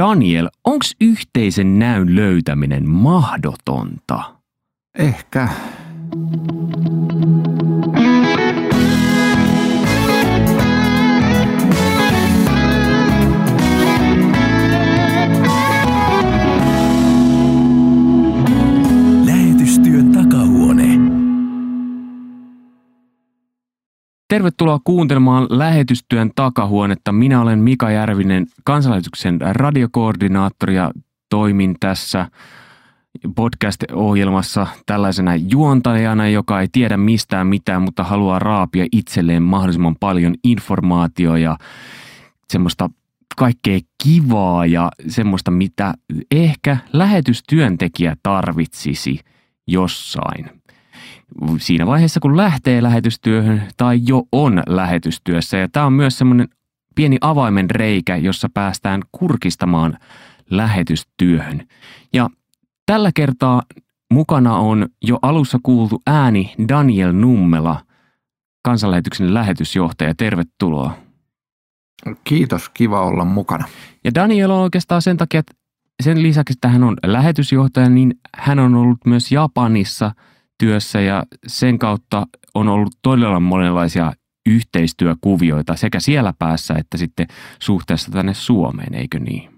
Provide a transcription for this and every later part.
Daniel, onko yhteisen näyn löytäminen mahdotonta? Ehkä. Tervetuloa kuuntelemaan lähetystyön takahuonetta. Minä olen Mika Järvinen, kansanlähetyksen radiokoordinaattori ja toimin tässä podcast-ohjelmassa tällaisena juontajana, joka ei tiedä mistään mitään, mutta haluaa raapia itselleen mahdollisimman paljon informaatiota ja semmoista kaikkea kivaa ja semmoista, mitä ehkä lähetystyöntekijä tarvitsisi jossain. Siinä vaiheessa, kun lähtee lähetystyöhön tai jo on lähetystyössä. Ja tämä on myös semmoinen pieni avaimen reikä, jossa päästään kurkistamaan lähetystyöhön. Ja tällä kertaa mukana on jo alussa kuultu ääni Daniel Nummela, kansanlähetyksen lähetysjohtaja. Tervetuloa. Kiitos, kiva olla mukana. Ja Daniel on oikeastaan sen takia, että sen lisäksi, että hän on lähetysjohtaja, niin hän on ollut myös Japanissa työssä ja sen kautta on ollut todella monenlaisia yhteistyökuvioita sekä siellä päässä että sitten suhteessa tänne Suomeen, eikö niin?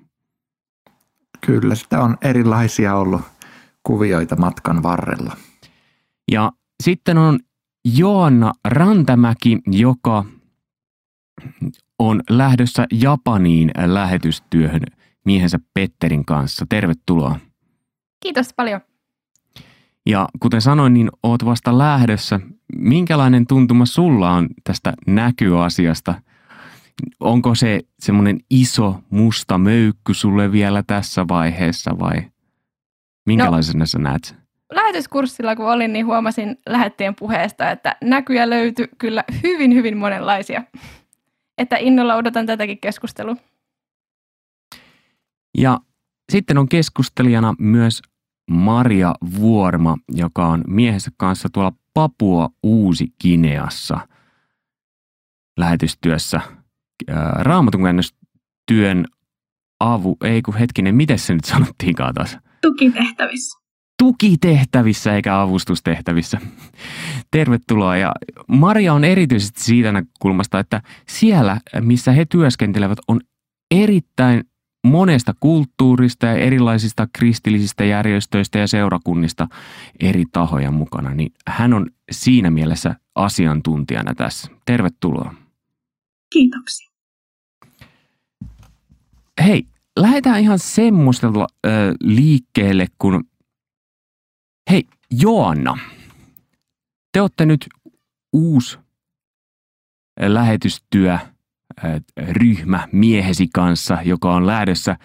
Kyllä, sitä on erilaisia ollut kuvioita matkan varrella. Ja sitten on Joanna Rantamäki, joka on lähdössä Japaniin lähetystyöhön miehensä Petterin kanssa. Tervetuloa. Kiitos paljon. Ja kuten sanoin, niin oot vasta lähdössä. Minkälainen tuntuma sulla on tästä näkyasiasta? Onko se semmoinen iso musta möykky sulle vielä tässä vaiheessa vai minkälaisena no, sä näet sen? Lähetyskurssilla kun olin, niin huomasin lähettien puheesta, että näkyjä löytyi kyllä hyvin, hyvin monenlaisia. Että innolla odotan tätäkin keskustelua. Ja sitten on keskustelijana myös Maria Vuorma, joka on miehensä kanssa tuolla Papua Uusi-Kineassa lähetystyössä. Raamatun työn avu, ei kun hetkinen, miten se nyt sanottiinkaan taas? Tukitehtävissä. Tukitehtävissä eikä avustustehtävissä. Tervetuloa. Ja Maria on erityisesti siitä näkökulmasta, että siellä, missä he työskentelevät, on erittäin monesta kulttuurista ja erilaisista kristillisistä järjestöistä ja seurakunnista eri tahoja mukana, niin hän on siinä mielessä asiantuntijana tässä. Tervetuloa. Kiitoksia. Hei, lähdetään ihan semmoista äh, liikkeelle, kun... Hei, Joanna, te olette nyt uusi lähetystyö ryhmä miehesi kanssa, joka on lähdössä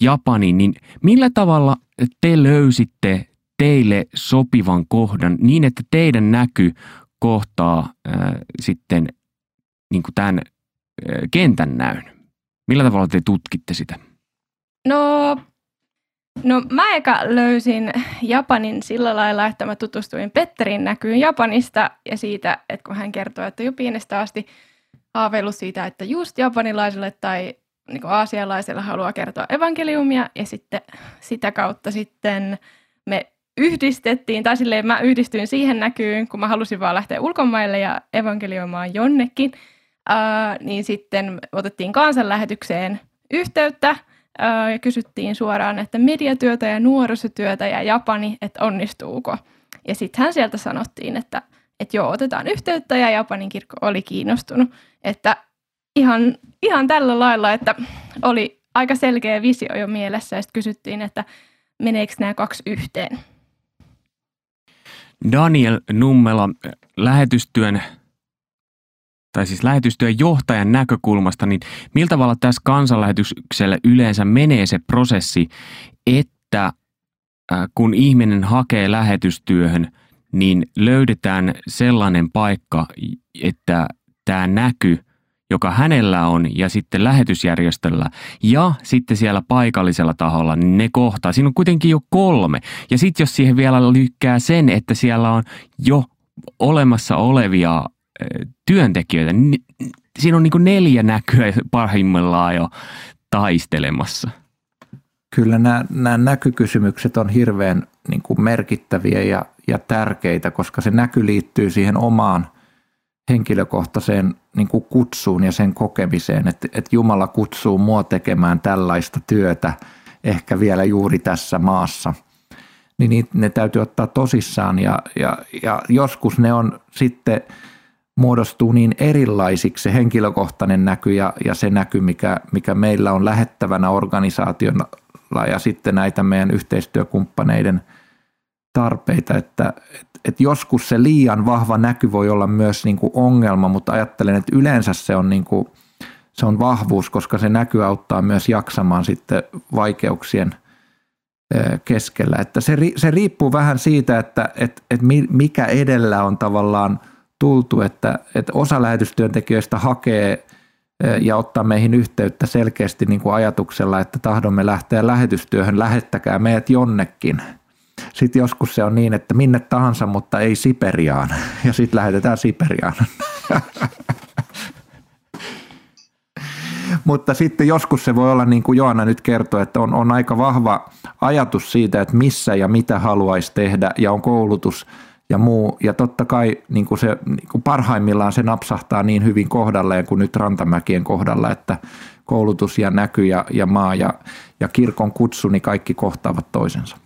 Japaniin, niin millä tavalla te löysitte teille sopivan kohdan niin, että teidän näky kohtaa äh, sitten niin kuin tämän äh, kentän näyn? Millä tavalla te tutkitte sitä? No, no mä eka löysin Japanin sillä lailla, että mä tutustuin Petterin näkyyn Japanista ja siitä, että kun hän kertoi, että jo pienestä asti – haaveillut siitä, että just japanilaiselle tai niin aasialaiselle haluaa kertoa evankeliumia ja sitten sitä kautta sitten me yhdistettiin, tai silleen mä yhdistyin siihen näkyyn, kun mä halusin vaan lähteä ulkomaille ja evankelioimaan jonnekin, ää, niin sitten otettiin kansanlähetykseen yhteyttä ää, ja kysyttiin suoraan, että mediatyötä ja nuorisotyötä ja Japani, että onnistuuko. Ja sittenhän sieltä sanottiin, että, että joo, otetaan yhteyttä ja Japanin kirkko oli kiinnostunut. Että ihan, ihan tällä lailla, että oli aika selkeä visio jo mielessä ja sitten kysyttiin, että meneekö nämä kaksi yhteen. Daniel Nummela lähetystyön tai siis lähetystyön johtajan näkökulmasta, niin miltä tavalla tässä kansanlähetyksellä yleensä menee se prosessi, että kun ihminen hakee lähetystyöhön, niin löydetään sellainen paikka, että tämä näky, joka hänellä on ja sitten lähetysjärjestöllä ja sitten siellä paikallisella taholla, niin ne kohtaa. Siinä on kuitenkin jo kolme. Ja sitten jos siihen vielä lykkää sen, että siellä on jo olemassa olevia työntekijöitä, niin siinä on niin neljä näkyä pahimmillaan jo taistelemassa. kyllä nämä, nämä näkykysymykset on hirveän niin kuin merkittäviä ja, ja tärkeitä, koska se näky liittyy siihen omaan henkilökohtaiseen niin kuin kutsuun ja sen kokemiseen, että, että Jumala kutsuu mua tekemään tällaista työtä ehkä vielä juuri tässä maassa. Niin ne täytyy ottaa tosissaan ja, ja, ja joskus ne on sitten muodostuu niin erilaisiksi se henkilökohtainen näky ja, ja se näky, mikä, mikä meillä on lähettävänä organisaationa ja sitten näitä meidän yhteistyökumppaneiden tarpeita, että et, et joskus se liian vahva näky voi olla myös niin kuin ongelma, mutta ajattelen, että yleensä se on, niin kuin, se on vahvuus, koska se näky auttaa myös jaksamaan sitten vaikeuksien keskellä. Että se, se riippuu vähän siitä, että et, et mikä edellä on tavallaan tultu, että, että osa lähetystyöntekijöistä hakee – ja ottaa meihin yhteyttä selkeästi niin kuin ajatuksella, että tahdomme lähteä lähetystyöhön, lähettäkää meidät jonnekin. Sitten joskus se on niin, että minne tahansa, mutta ei Siperiaan. Ja sitten lähetetään Siperiaan. mutta sitten joskus se voi olla niin kuin Joanna nyt kertoi, että on, on aika vahva ajatus siitä, että missä ja mitä haluaisi tehdä ja on koulutus – ja muu. Ja totta kai niin kuin se, niin kuin parhaimmillaan se napsahtaa niin hyvin kohdalleen kuin nyt Rantamäkien kohdalla, että koulutus ja näky ja, ja maa ja, ja kirkon kutsu, niin kaikki kohtaavat toisensa.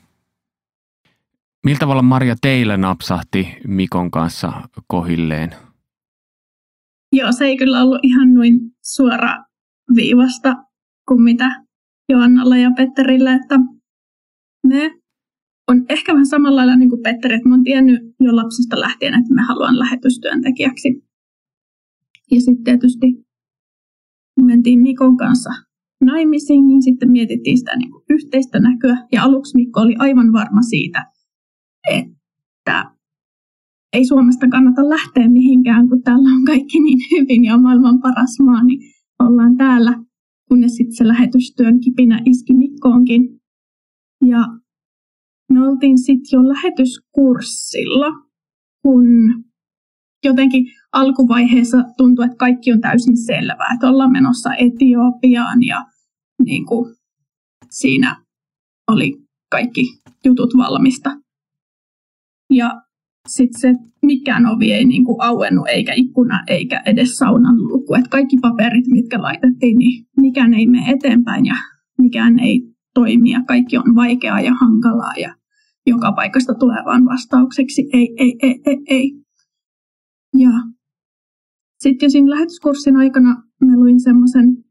Miltä tavalla Maria teillä napsahti Mikon kanssa kohilleen? Joo, se ei kyllä ollut ihan noin suora viivasta kuin mitä Joannalla ja Petterillä, että me on ehkä vähän samalla lailla niin kuin Petteri, että mä oon tiennyt jo lapsesta lähtien, että mä haluan lähetystyöntekijäksi. Ja sitten tietysti mentiin Mikon kanssa naimisiin, niin sitten mietittiin sitä niin kuin yhteistä näkyä. Ja aluksi Mikko oli aivan varma siitä, että ei Suomesta kannata lähteä mihinkään, kun täällä on kaikki niin hyvin ja maailman paras maa, niin ollaan täällä, kunnes sitten se lähetystyön kipinä iski Mikkoonkin. Ja me oltiin sitten jo lähetyskurssilla, kun jotenkin alkuvaiheessa tuntui, että kaikki on täysin selvää, että ollaan menossa Etiopiaan ja niin kuin, siinä oli kaikki jutut valmista. Ja sitten se mikään ovi ei niin kuin auennut, eikä ikkuna, eikä edes saunan luku. Et kaikki paperit, mitkä laitettiin, niin mikään ei mene eteenpäin ja mikään ei toimi ja kaikki on vaikeaa ja hankalaa ja joka paikasta tulee vaan vastaukseksi ei, ei, ei, ei, ei. Ja sitten jo siinä lähetyskurssin aikana mä luin semmoisen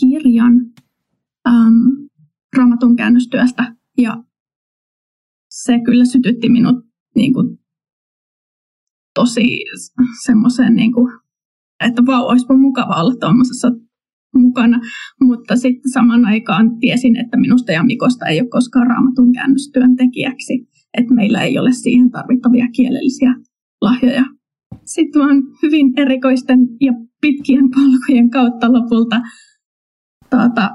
kirjan äm, raamatun käännöstyöstä ja se kyllä sytytti minut niin kuin, tosi semmoisen, niin kuin, että vau, olisipa mukava olla tuommoisessa mukana, mutta sitten saman aikaan tiesin, että minusta ja Mikosta ei ole koskaan raamatun käännöstyöntekijäksi, että meillä ei ole siihen tarvittavia kielellisiä lahjoja. Sitten vaan hyvin erikoisten ja pitkien polkujen kautta lopulta tuota,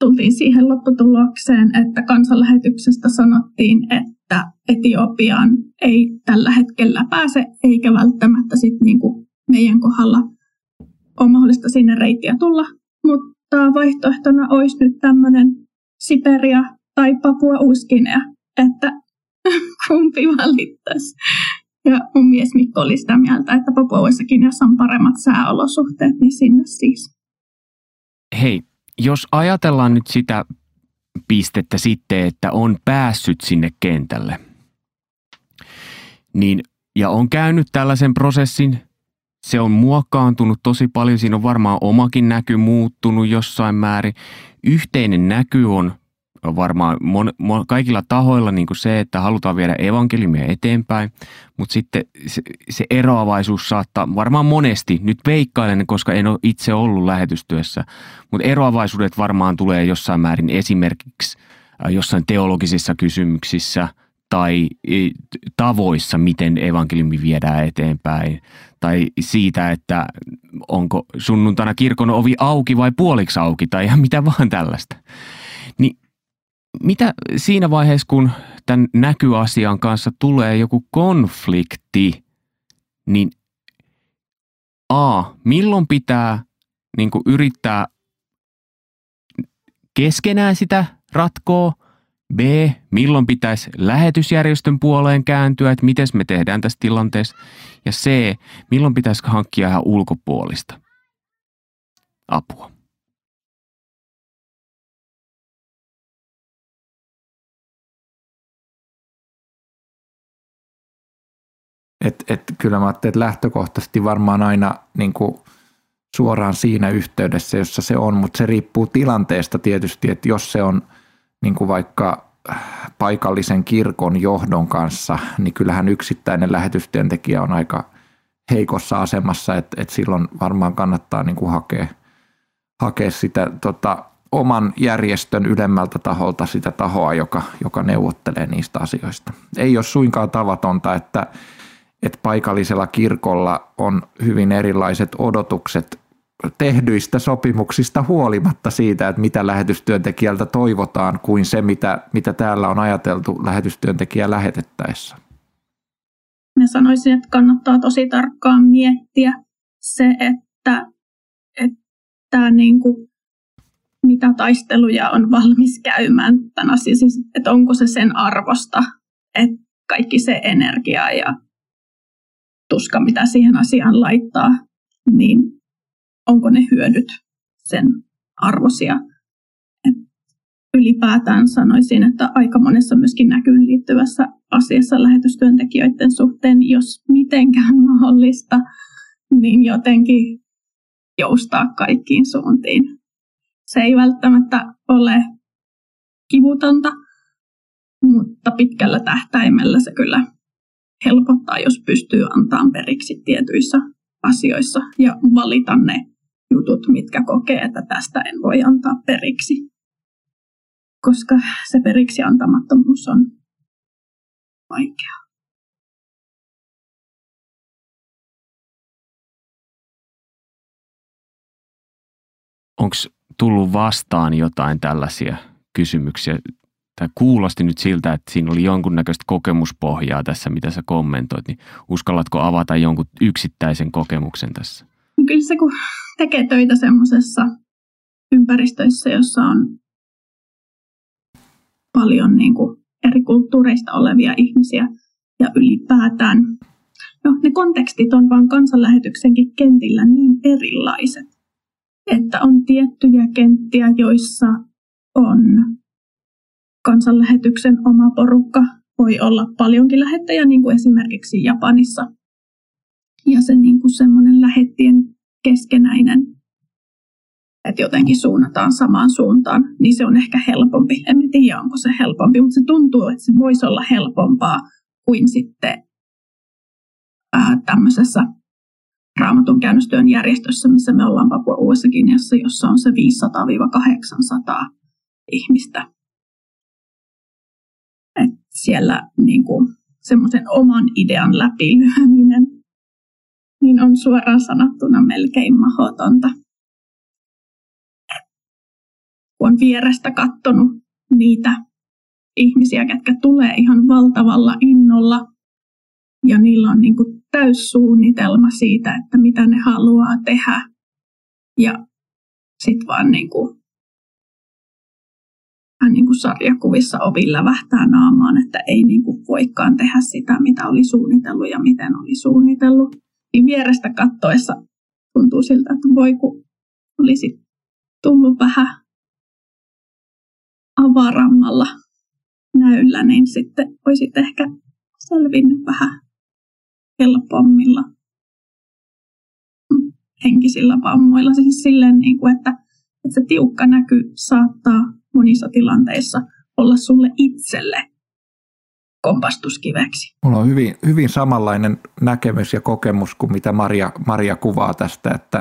tultiin siihen lopputulokseen, että kansanlähetyksestä sanottiin, että Etiopiaan ei tällä hetkellä pääse, eikä välttämättä sit niinku meidän kohdalla on mahdollista sinne reittiä tulla, mutta vaihtoehtona olisi nyt tämmöinen Siperia tai Papua Uuskinea, että kumpi valittaisi. Ja mun mies Mikko oli sitä mieltä, että Papua Uuskinessa on paremmat sääolosuhteet, niin sinne siis. Hei, jos ajatellaan nyt sitä pistettä sitten, että on päässyt sinne kentälle, niin ja on käynyt tällaisen prosessin, se on muokkaantunut tosi paljon, siinä on varmaan omakin näky muuttunut jossain määrin. Yhteinen näky on varmaan mon, mon, kaikilla tahoilla niin kuin se, että halutaan viedä evankeliumia eteenpäin, mutta sitten se, se eroavaisuus saattaa varmaan monesti, nyt veikkailen, koska en ole itse ollut lähetystyössä, mutta eroavaisuudet varmaan tulee jossain määrin esimerkiksi äh, jossain teologisissa kysymyksissä – tai tavoissa, miten evankeliumi viedään eteenpäin, tai siitä, että onko sunnuntaina kirkon ovi auki vai puoliksi auki, tai ihan mitä vaan tällaista. Niin mitä siinä vaiheessa, kun tämän näkyasian kanssa tulee joku konflikti, niin A, milloin pitää niin yrittää keskenään sitä ratkoa, B, milloin pitäisi lähetysjärjestön puoleen kääntyä, että miten me tehdään tässä tilanteessa, ja C, milloin pitäisi hankkia ihan ulkopuolista apua. Et, et, kyllä mä ajattelin, että lähtökohtaisesti varmaan aina niin kuin suoraan siinä yhteydessä, jossa se on, mutta se riippuu tilanteesta tietysti, että jos se on niin kuin vaikka paikallisen kirkon johdon kanssa, niin kyllähän yksittäinen lähetystyöntekijä on aika heikossa asemassa, että, että silloin varmaan kannattaa niin kuin hakea, hakea sitä tota, oman järjestön ylemmältä taholta sitä tahoa, joka, joka neuvottelee niistä asioista. Ei ole suinkaan tavatonta, että, että paikallisella kirkolla on hyvin erilaiset odotukset tehdyistä sopimuksista huolimatta siitä, että mitä lähetystyöntekijältä toivotaan, kuin se, mitä, mitä täällä on ajateltu lähetystyöntekijä lähetettäessä. Mä sanoisin, että kannattaa tosi tarkkaan miettiä se, että, että niin kuin, mitä taisteluja on valmis käymään tämän asian, siis, että onko se sen arvosta, että kaikki se energia ja tuska, mitä siihen asiaan laittaa, niin onko ne hyödyt sen arvosia. Et ylipäätään sanoisin, että aika monessa myöskin näkyyn liittyvässä asiassa lähetystyöntekijöiden suhteen, jos mitenkään mahdollista, niin jotenkin joustaa kaikkiin suuntiin. Se ei välttämättä ole kivutonta, mutta pitkällä tähtäimellä se kyllä helpottaa, jos pystyy antamaan periksi tietyissä asioissa ja valita ne jutut, mitkä kokee, että tästä en voi antaa periksi. Koska se periksi antamattomuus on vaikeaa. Onko tullut vastaan jotain tällaisia kysymyksiä? Tämä kuulosti nyt siltä, että siinä oli jonkunnäköistä kokemuspohjaa tässä, mitä sä kommentoit. Niin uskallatko avata jonkun yksittäisen kokemuksen tässä? Kyllä se, kun tekee töitä semmoisessa ympäristöissä, jossa on paljon niin kuin eri kulttuureista olevia ihmisiä ja ylipäätään no, ne kontekstit on vaan kansanlähetyksenkin kentillä niin erilaiset, että on tiettyjä kenttiä, joissa on kansanlähetyksen oma porukka, voi olla paljonkin lähettäjä, niin kuin esimerkiksi Japanissa. Ja se niin kuin semmoinen lähettien keskenäinen, että jotenkin suunnataan samaan suuntaan, niin se on ehkä helpompi. En tiedä, onko se helpompi, mutta se tuntuu, että se voisi olla helpompaa kuin sitten ää, tämmöisessä raamatun käännöstyön järjestössä, missä me ollaan Papua Uudessa Kiinassa, jossa on se 500-800 ihmistä. Et siellä niin kuin, semmoisen oman idean läpilyöminen niin on suoraan sanottuna melkein mahdotonta. Kun on vierestä katsonut niitä ihmisiä, ketkä tulee ihan valtavalla innolla ja niillä on niin täyssuunnitelma siitä, että mitä ne haluaa tehdä. Ja sitten vaan niin kuin, niin kuin sarjakuvissa ovi lävähtää naamaan, että ei niin kuin voikaan tehdä sitä, mitä oli suunnitellut ja miten oli suunnitellut vierestä kattoessa tuntuu siltä, että voi kun olisi tullut vähän avarammalla näyllä, niin sitten olisit ehkä selvinnyt vähän helpommilla henkisillä vammoilla. Siis silleen, niin kuin, että, että se tiukka näky saattaa monissa tilanteissa olla sulle itselle kompastuskiveksi. Mulla on hyvin, hyvin samanlainen näkemys ja kokemus kuin mitä Maria, Maria kuvaa tästä, että,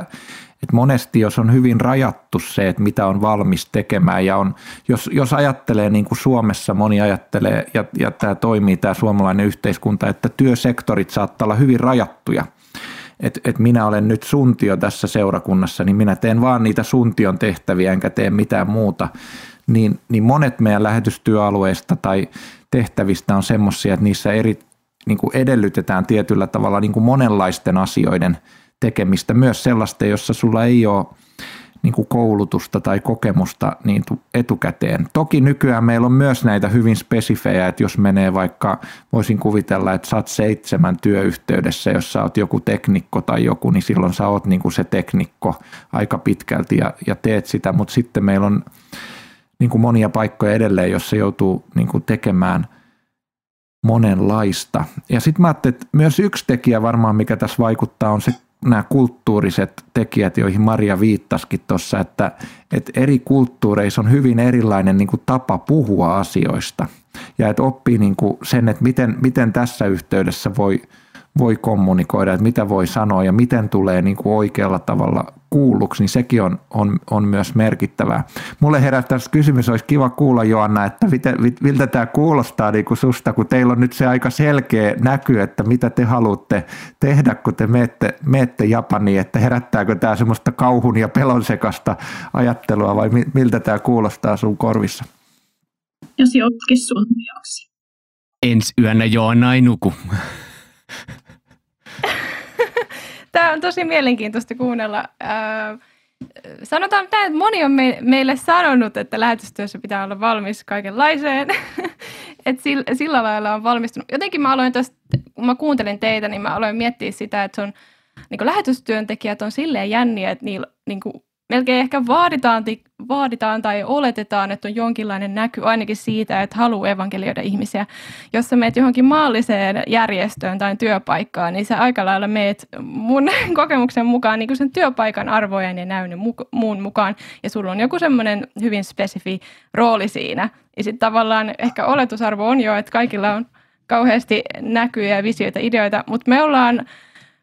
että monesti jos on hyvin rajattu se, että mitä on valmis tekemään ja on, jos, jos ajattelee niin kuin Suomessa moni ajattelee ja, ja tämä toimii tämä suomalainen yhteiskunta, että työsektorit saattaa olla hyvin rajattuja, että et minä olen nyt suntio tässä seurakunnassa, niin minä teen vaan niitä suntion tehtäviä enkä tee mitään muuta, niin, niin monet meidän lähetystyöalueista tai tehtävistä on semmoisia, että niissä eri, niin kuin edellytetään tietyllä tavalla niin kuin monenlaisten asioiden tekemistä, myös sellaista, jossa sulla ei ole niin kuin koulutusta tai kokemusta niin etukäteen. Toki nykyään meillä on myös näitä hyvin spesifejä, että jos menee vaikka, voisin kuvitella, että sä oot seitsemän työyhteydessä, jos sä oot joku teknikko tai joku, niin silloin sä oot niin kuin se teknikko aika pitkälti ja, ja teet sitä, mutta sitten meillä on niin kuin monia paikkoja edelleen, jossa joutuu niin kuin tekemään monenlaista. Ja sitten mä ajattelin, että myös yksi tekijä varmaan, mikä tässä vaikuttaa, on se nämä kulttuuriset tekijät, joihin Maria viittasikin tuossa, että, että eri kulttuureissa on hyvin erilainen niin kuin tapa puhua asioista. Ja että oppii niin kuin sen, että miten, miten tässä yhteydessä voi – voi kommunikoida, että mitä voi sanoa ja miten tulee niin kuin oikealla tavalla kuulluksi, niin sekin on, on, on myös merkittävää. Mulle herättää kysymys, olisi kiva kuulla Joanna, että miten, miltä tämä kuulostaa niin kuin susta, kun teillä on nyt se aika selkeä näky, että mitä te haluatte tehdä, kun te menette, menette Japaniin, että herättääkö tämä semmoista kauhun ja pelon sekasta ajattelua vai miltä tämä kuulostaa sun korvissa? Jos joutkin sun Ensi yönä Joanna ei nuku. Tämä on tosi mielenkiintoista kuunnella. sanotaan näin, että moni on me, meille sanonut, että lähetystyössä pitää olla valmis kaikenlaiseen. että sillä, sillä lailla on valmistunut. Jotenkin mä aloin tästä, kun mä kuuntelin teitä, niin mä aloin miettiä sitä, että se on, niin lähetystyöntekijät on silleen jänniä, että niillä niin kuin, melkein ehkä vaaditaan, vaaditaan tai oletetaan, että on jonkinlainen näky ainakin siitä, että haluaa evankelioida ihmisiä. Jos sä meet johonkin maalliseen järjestöön tai työpaikkaan, niin sä aika lailla meet mun kokemuksen mukaan niin sen työpaikan arvojen ja näynnin muun mukaan, ja sulla on joku semmoinen hyvin spesifi rooli siinä. Ja sitten tavallaan ehkä oletusarvo on jo, että kaikilla on kauheasti näkyjä, visioita, ideoita, mutta me ollaan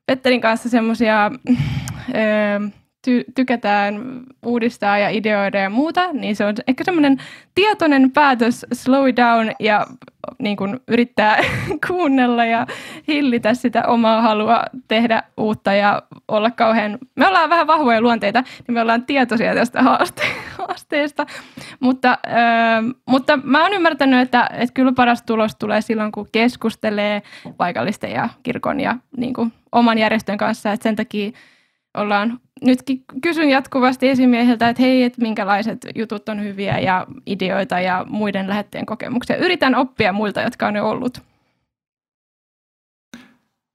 Petterin kanssa semmoisia ty- tykätään uudistaa ja ideoida ja muuta, niin se on ehkä semmoinen tietoinen päätös slow down ja niin kuin yrittää kuunnella ja hillitä sitä omaa halua tehdä uutta ja olla kauhean, me ollaan vähän vahvoja luonteita, niin me ollaan tietoisia tästä haaste- haasteesta, mutta, äh, mutta mä oon ymmärtänyt, että, että kyllä paras tulos tulee silloin, kun keskustelee paikallisten ja kirkon ja niin kuin, oman järjestön kanssa, että sen takia ollaan nytkin kysyn jatkuvasti esimieheltä, että hei, että minkälaiset jutut on hyviä ja ideoita ja muiden lähetteen kokemuksia. Yritän oppia muilta, jotka on jo ollut.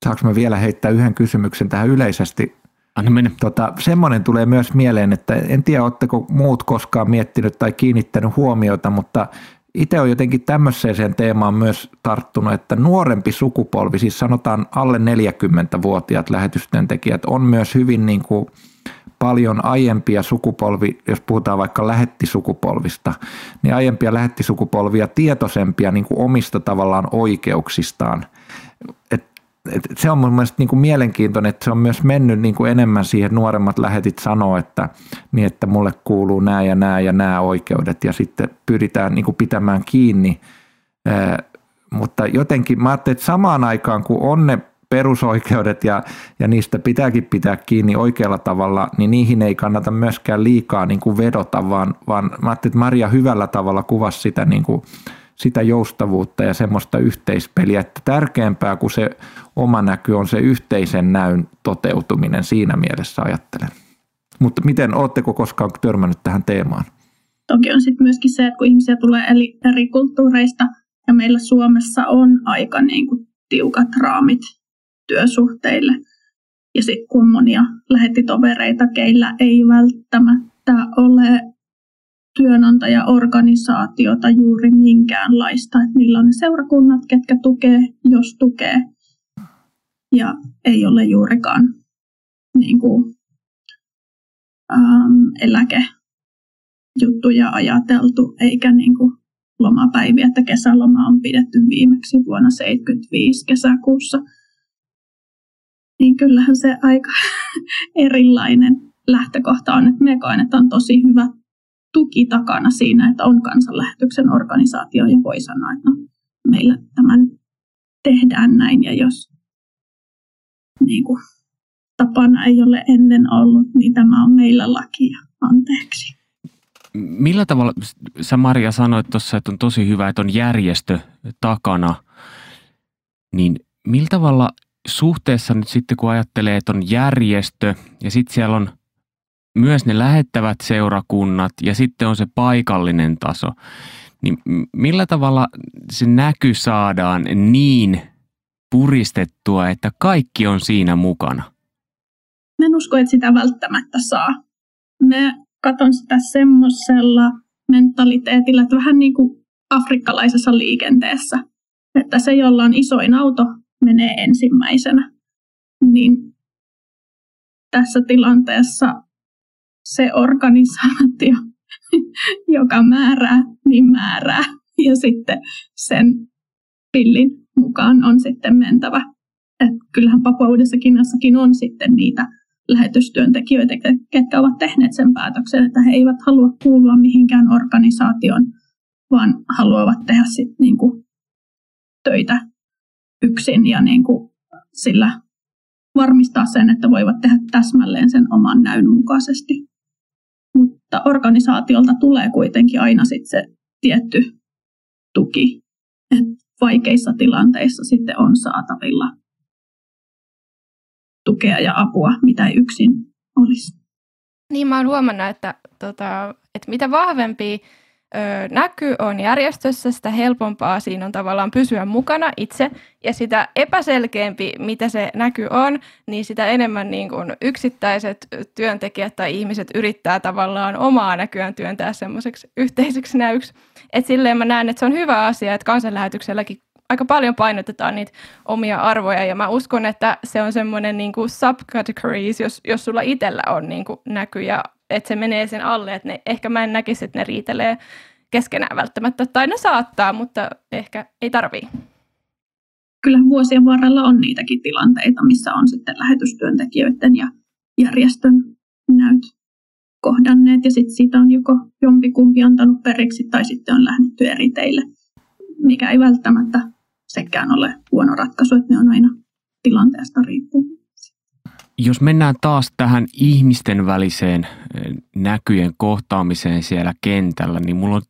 Saanko mä vielä heittää yhden kysymyksen tähän yleisesti? Anna mennä. Tota, semmoinen tulee myös mieleen, että en tiedä, oletteko muut koskaan miettinyt tai kiinnittänyt huomiota, mutta itse on jotenkin tämmöiseen teemaan myös tarttunut, että nuorempi sukupolvi, siis sanotaan alle 40-vuotiaat lähetystyöntekijät, on myös hyvin niin kuin paljon aiempia sukupolvi, jos puhutaan vaikka lähettisukupolvista, niin aiempia lähettisukupolvia tietoisempia niin kuin omista tavallaan oikeuksistaan. Et, et se on mun mielestä niin kuin mielenkiintoinen, että se on myös mennyt niin kuin enemmän siihen, nuoremmat lähetit sanoo, että, niin että mulle kuuluu nämä ja nämä ja nämä oikeudet ja sitten pyritään niin kuin pitämään kiinni. Ää, mutta jotenkin mä ajattelin, että samaan aikaan kun on ne perusoikeudet ja, ja niistä pitääkin pitää kiinni oikealla tavalla, niin niihin ei kannata myöskään liikaa niin kuin vedota, vaan, vaan mä ajattelin, että Maria hyvällä tavalla kuvasi sitä, niin kuin, sitä joustavuutta ja semmoista yhteispeliä, että tärkeämpää kuin se oma näky on se yhteisen näyn toteutuminen siinä mielessä ajattelen. Mutta miten, ootteko koskaan törmännyt tähän teemaan? Toki on sitten myöskin se, että kun ihmisiä tulee eri kulttuureista ja meillä Suomessa on aika niin kuin tiukat raamit työsuhteille. Ja sitten kun monia lähettitovereita, keillä ei välttämättä ole työnantajaorganisaatiota juuri minkäänlaista. Että niillä on ne seurakunnat, ketkä tukee, jos tukee. Ja ei ole juurikaan niin kuin, ähm, eläkejuttuja ajateltu, eikä niin kuin lomapäiviä, että kesäloma on pidetty viimeksi vuonna 1975 kesäkuussa – niin kyllähän se aika erilainen lähtökohta on. Että me koen, että on tosi hyvä tuki takana siinä, että on kansanlähetyksen organisaatio ja voi sanoa, että no, meillä tämän tehdään näin ja jos niin kuin, tapana ei ole ennen ollut, niin tämä on meillä laki ja anteeksi. Millä tavalla, sä Maria sanoit tuossa, että on tosi hyvä, että on järjestö takana, niin millä tavalla suhteessa nyt sitten kun ajattelee, että on järjestö ja sitten siellä on myös ne lähettävät seurakunnat ja sitten on se paikallinen taso. Niin millä tavalla se näky saadaan niin puristettua, että kaikki on siinä mukana? Mä en usko, että sitä välttämättä saa. Mä katson sitä semmoisella mentaliteetillä, että vähän niin kuin afrikkalaisessa liikenteessä, että se, jolla on isoin auto, menee ensimmäisenä. Niin tässä tilanteessa se organisaatio, joka määrää, niin määrää. Ja sitten sen pillin mukaan on sitten mentävä. Et kyllähän Papua Uudessa on sitten niitä lähetystyöntekijöitä, ketkä ovat tehneet sen päätöksen, että he eivät halua kuulua mihinkään organisaation, vaan haluavat tehdä sit niinku töitä yksin ja niinku sillä varmistaa sen, että voivat tehdä täsmälleen sen oman näyn mukaisesti. Mutta organisaatiolta tulee kuitenkin aina sit se tietty tuki, että vaikeissa tilanteissa sitten on saatavilla tukea ja apua, mitä ei yksin olisi. Niin mä oon huomannut, että, tota, että mitä vahvempi näky on järjestössä, sitä helpompaa siinä on tavallaan pysyä mukana itse. Ja sitä epäselkeämpi, mitä se näky on, niin sitä enemmän niin kuin yksittäiset työntekijät tai ihmiset yrittää tavallaan omaa näkyään työntää semmoiseksi yhteiseksi näyksi. Että silleen mä näen, että se on hyvä asia, että kansanlähetykselläkin aika paljon painotetaan niitä omia arvoja ja mä uskon, että se on semmoinen niin kuin subcategories, jos, jos sulla itsellä on niin kuin näkyjä, että se menee sen alle, että ne, ehkä mä en näkisi, että ne riitelee keskenään välttämättä, tai ne saattaa, mutta ehkä ei tarvii. Kyllä vuosien varrella on niitäkin tilanteita, missä on sitten lähetystyöntekijöiden ja järjestön näyt kohdanneet, ja sitten siitä on joko jompikumpi antanut periksi, tai sitten on lähdetty eri teille, mikä ei välttämättä sekään ole huono ratkaisu, että ne on aina tilanteesta riippuen. Jos mennään taas tähän ihmisten väliseen eh, näkyjen kohtaamiseen siellä kentällä, niin mulla on,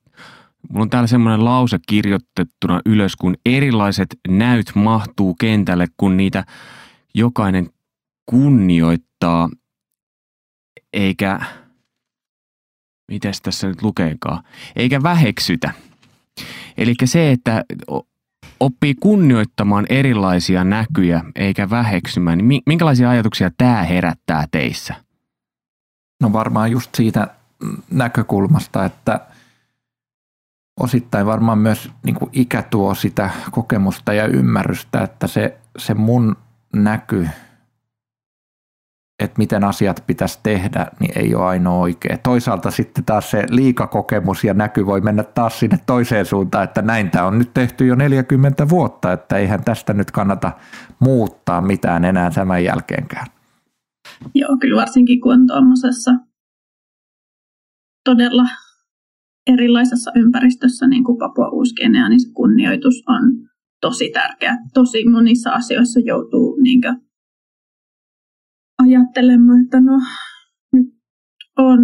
mulla on täällä semmoinen lause kirjoitettuna ylös, kun erilaiset näyt mahtuu kentälle, kun niitä jokainen kunnioittaa, eikä, mites tässä nyt lukeekaan, eikä väheksytä. Eli se, että oppii kunnioittamaan erilaisia näkyjä eikä väheksymään, niin minkälaisia ajatuksia tämä herättää teissä? No varmaan just siitä näkökulmasta, että osittain varmaan myös niin kuin ikä tuo sitä kokemusta ja ymmärrystä, että se, se mun näky että miten asiat pitäisi tehdä, niin ei ole ainoa oikea. Toisaalta sitten taas se liikakokemus ja näky voi mennä taas sinne toiseen suuntaan, että näin tämä on nyt tehty jo 40 vuotta, että eihän tästä nyt kannata muuttaa mitään enää tämän jälkeenkään. Joo, kyllä varsinkin kun on tuommoisessa todella erilaisessa ympäristössä, niin kuin Papua Uuskenea, niin se kunnioitus on tosi tärkeä. Tosi monissa asioissa joutuu niin ajattelemaan, että no nyt on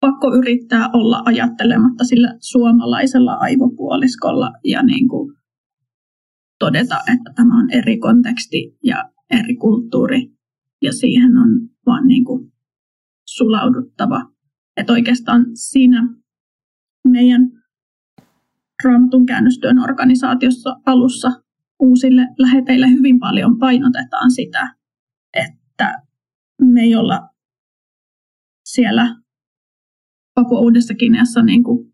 pakko yrittää olla ajattelematta sillä suomalaisella aivopuoliskolla ja niin kuin todeta, että tämä on eri konteksti ja eri kulttuuri ja siihen on vaan niin kuin sulauduttava. Että oikeastaan siinä meidän Raamatun käännöstyön organisaatiossa alussa uusille läheteille hyvin paljon painotetaan sitä, me ei olla siellä Papua Uudessa Kineassa niin kuin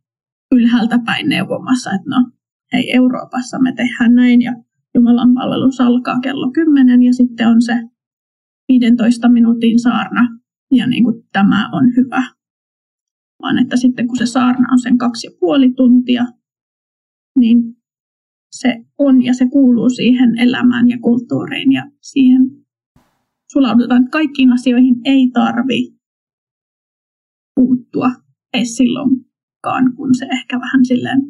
ylhäältä päin neuvomassa, että no hei Euroopassa me tehdään näin ja Jumalan palvelus alkaa kello 10 ja sitten on se 15 minuutin saarna ja niin kuin tämä on hyvä. Vaan että sitten kun se saarna on sen kaksi ja puoli tuntia, niin se on ja se kuuluu siihen elämään ja kulttuuriin ja siihen sulaudutaan, että kaikkiin asioihin ei tarvi puuttua edes silloinkaan, kun se ehkä vähän silleen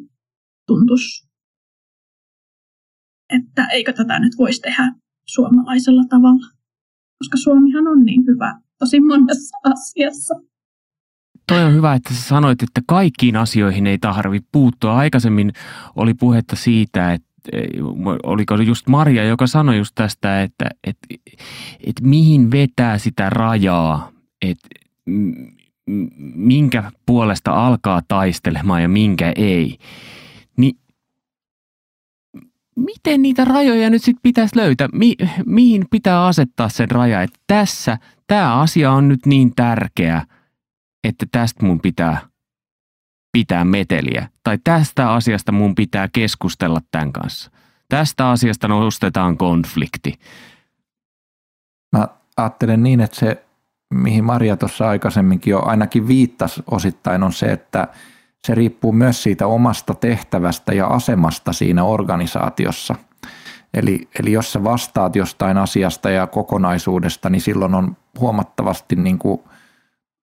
tuntuisi, että eikö tätä nyt voisi tehdä suomalaisella tavalla. Koska Suomihan on niin hyvä tosi monessa asiassa. Toi on hyvä, että sä sanoit, että kaikkiin asioihin ei tarvitse puuttua. Aikaisemmin oli puhetta siitä, että oliko just Maria, joka sanoi just tästä, että, että, että mihin vetää sitä rajaa, että minkä puolesta alkaa taistelemaan ja minkä ei, niin miten niitä rajoja nyt sitten pitäisi löytää? Mi- mihin pitää asettaa sen raja, että tässä tämä asia on nyt niin tärkeä, että tästä mun pitää pitää meteliä. Tai tästä asiasta mun pitää keskustella tämän kanssa. Tästä asiasta nostetaan konflikti. Mä ajattelen niin, että se, mihin Maria tuossa aikaisemminkin jo ainakin viittasi osittain, on se, että se riippuu myös siitä omasta tehtävästä ja asemasta siinä organisaatiossa. Eli, eli jos sä vastaat jostain asiasta ja kokonaisuudesta, niin silloin on huomattavasti niin kuin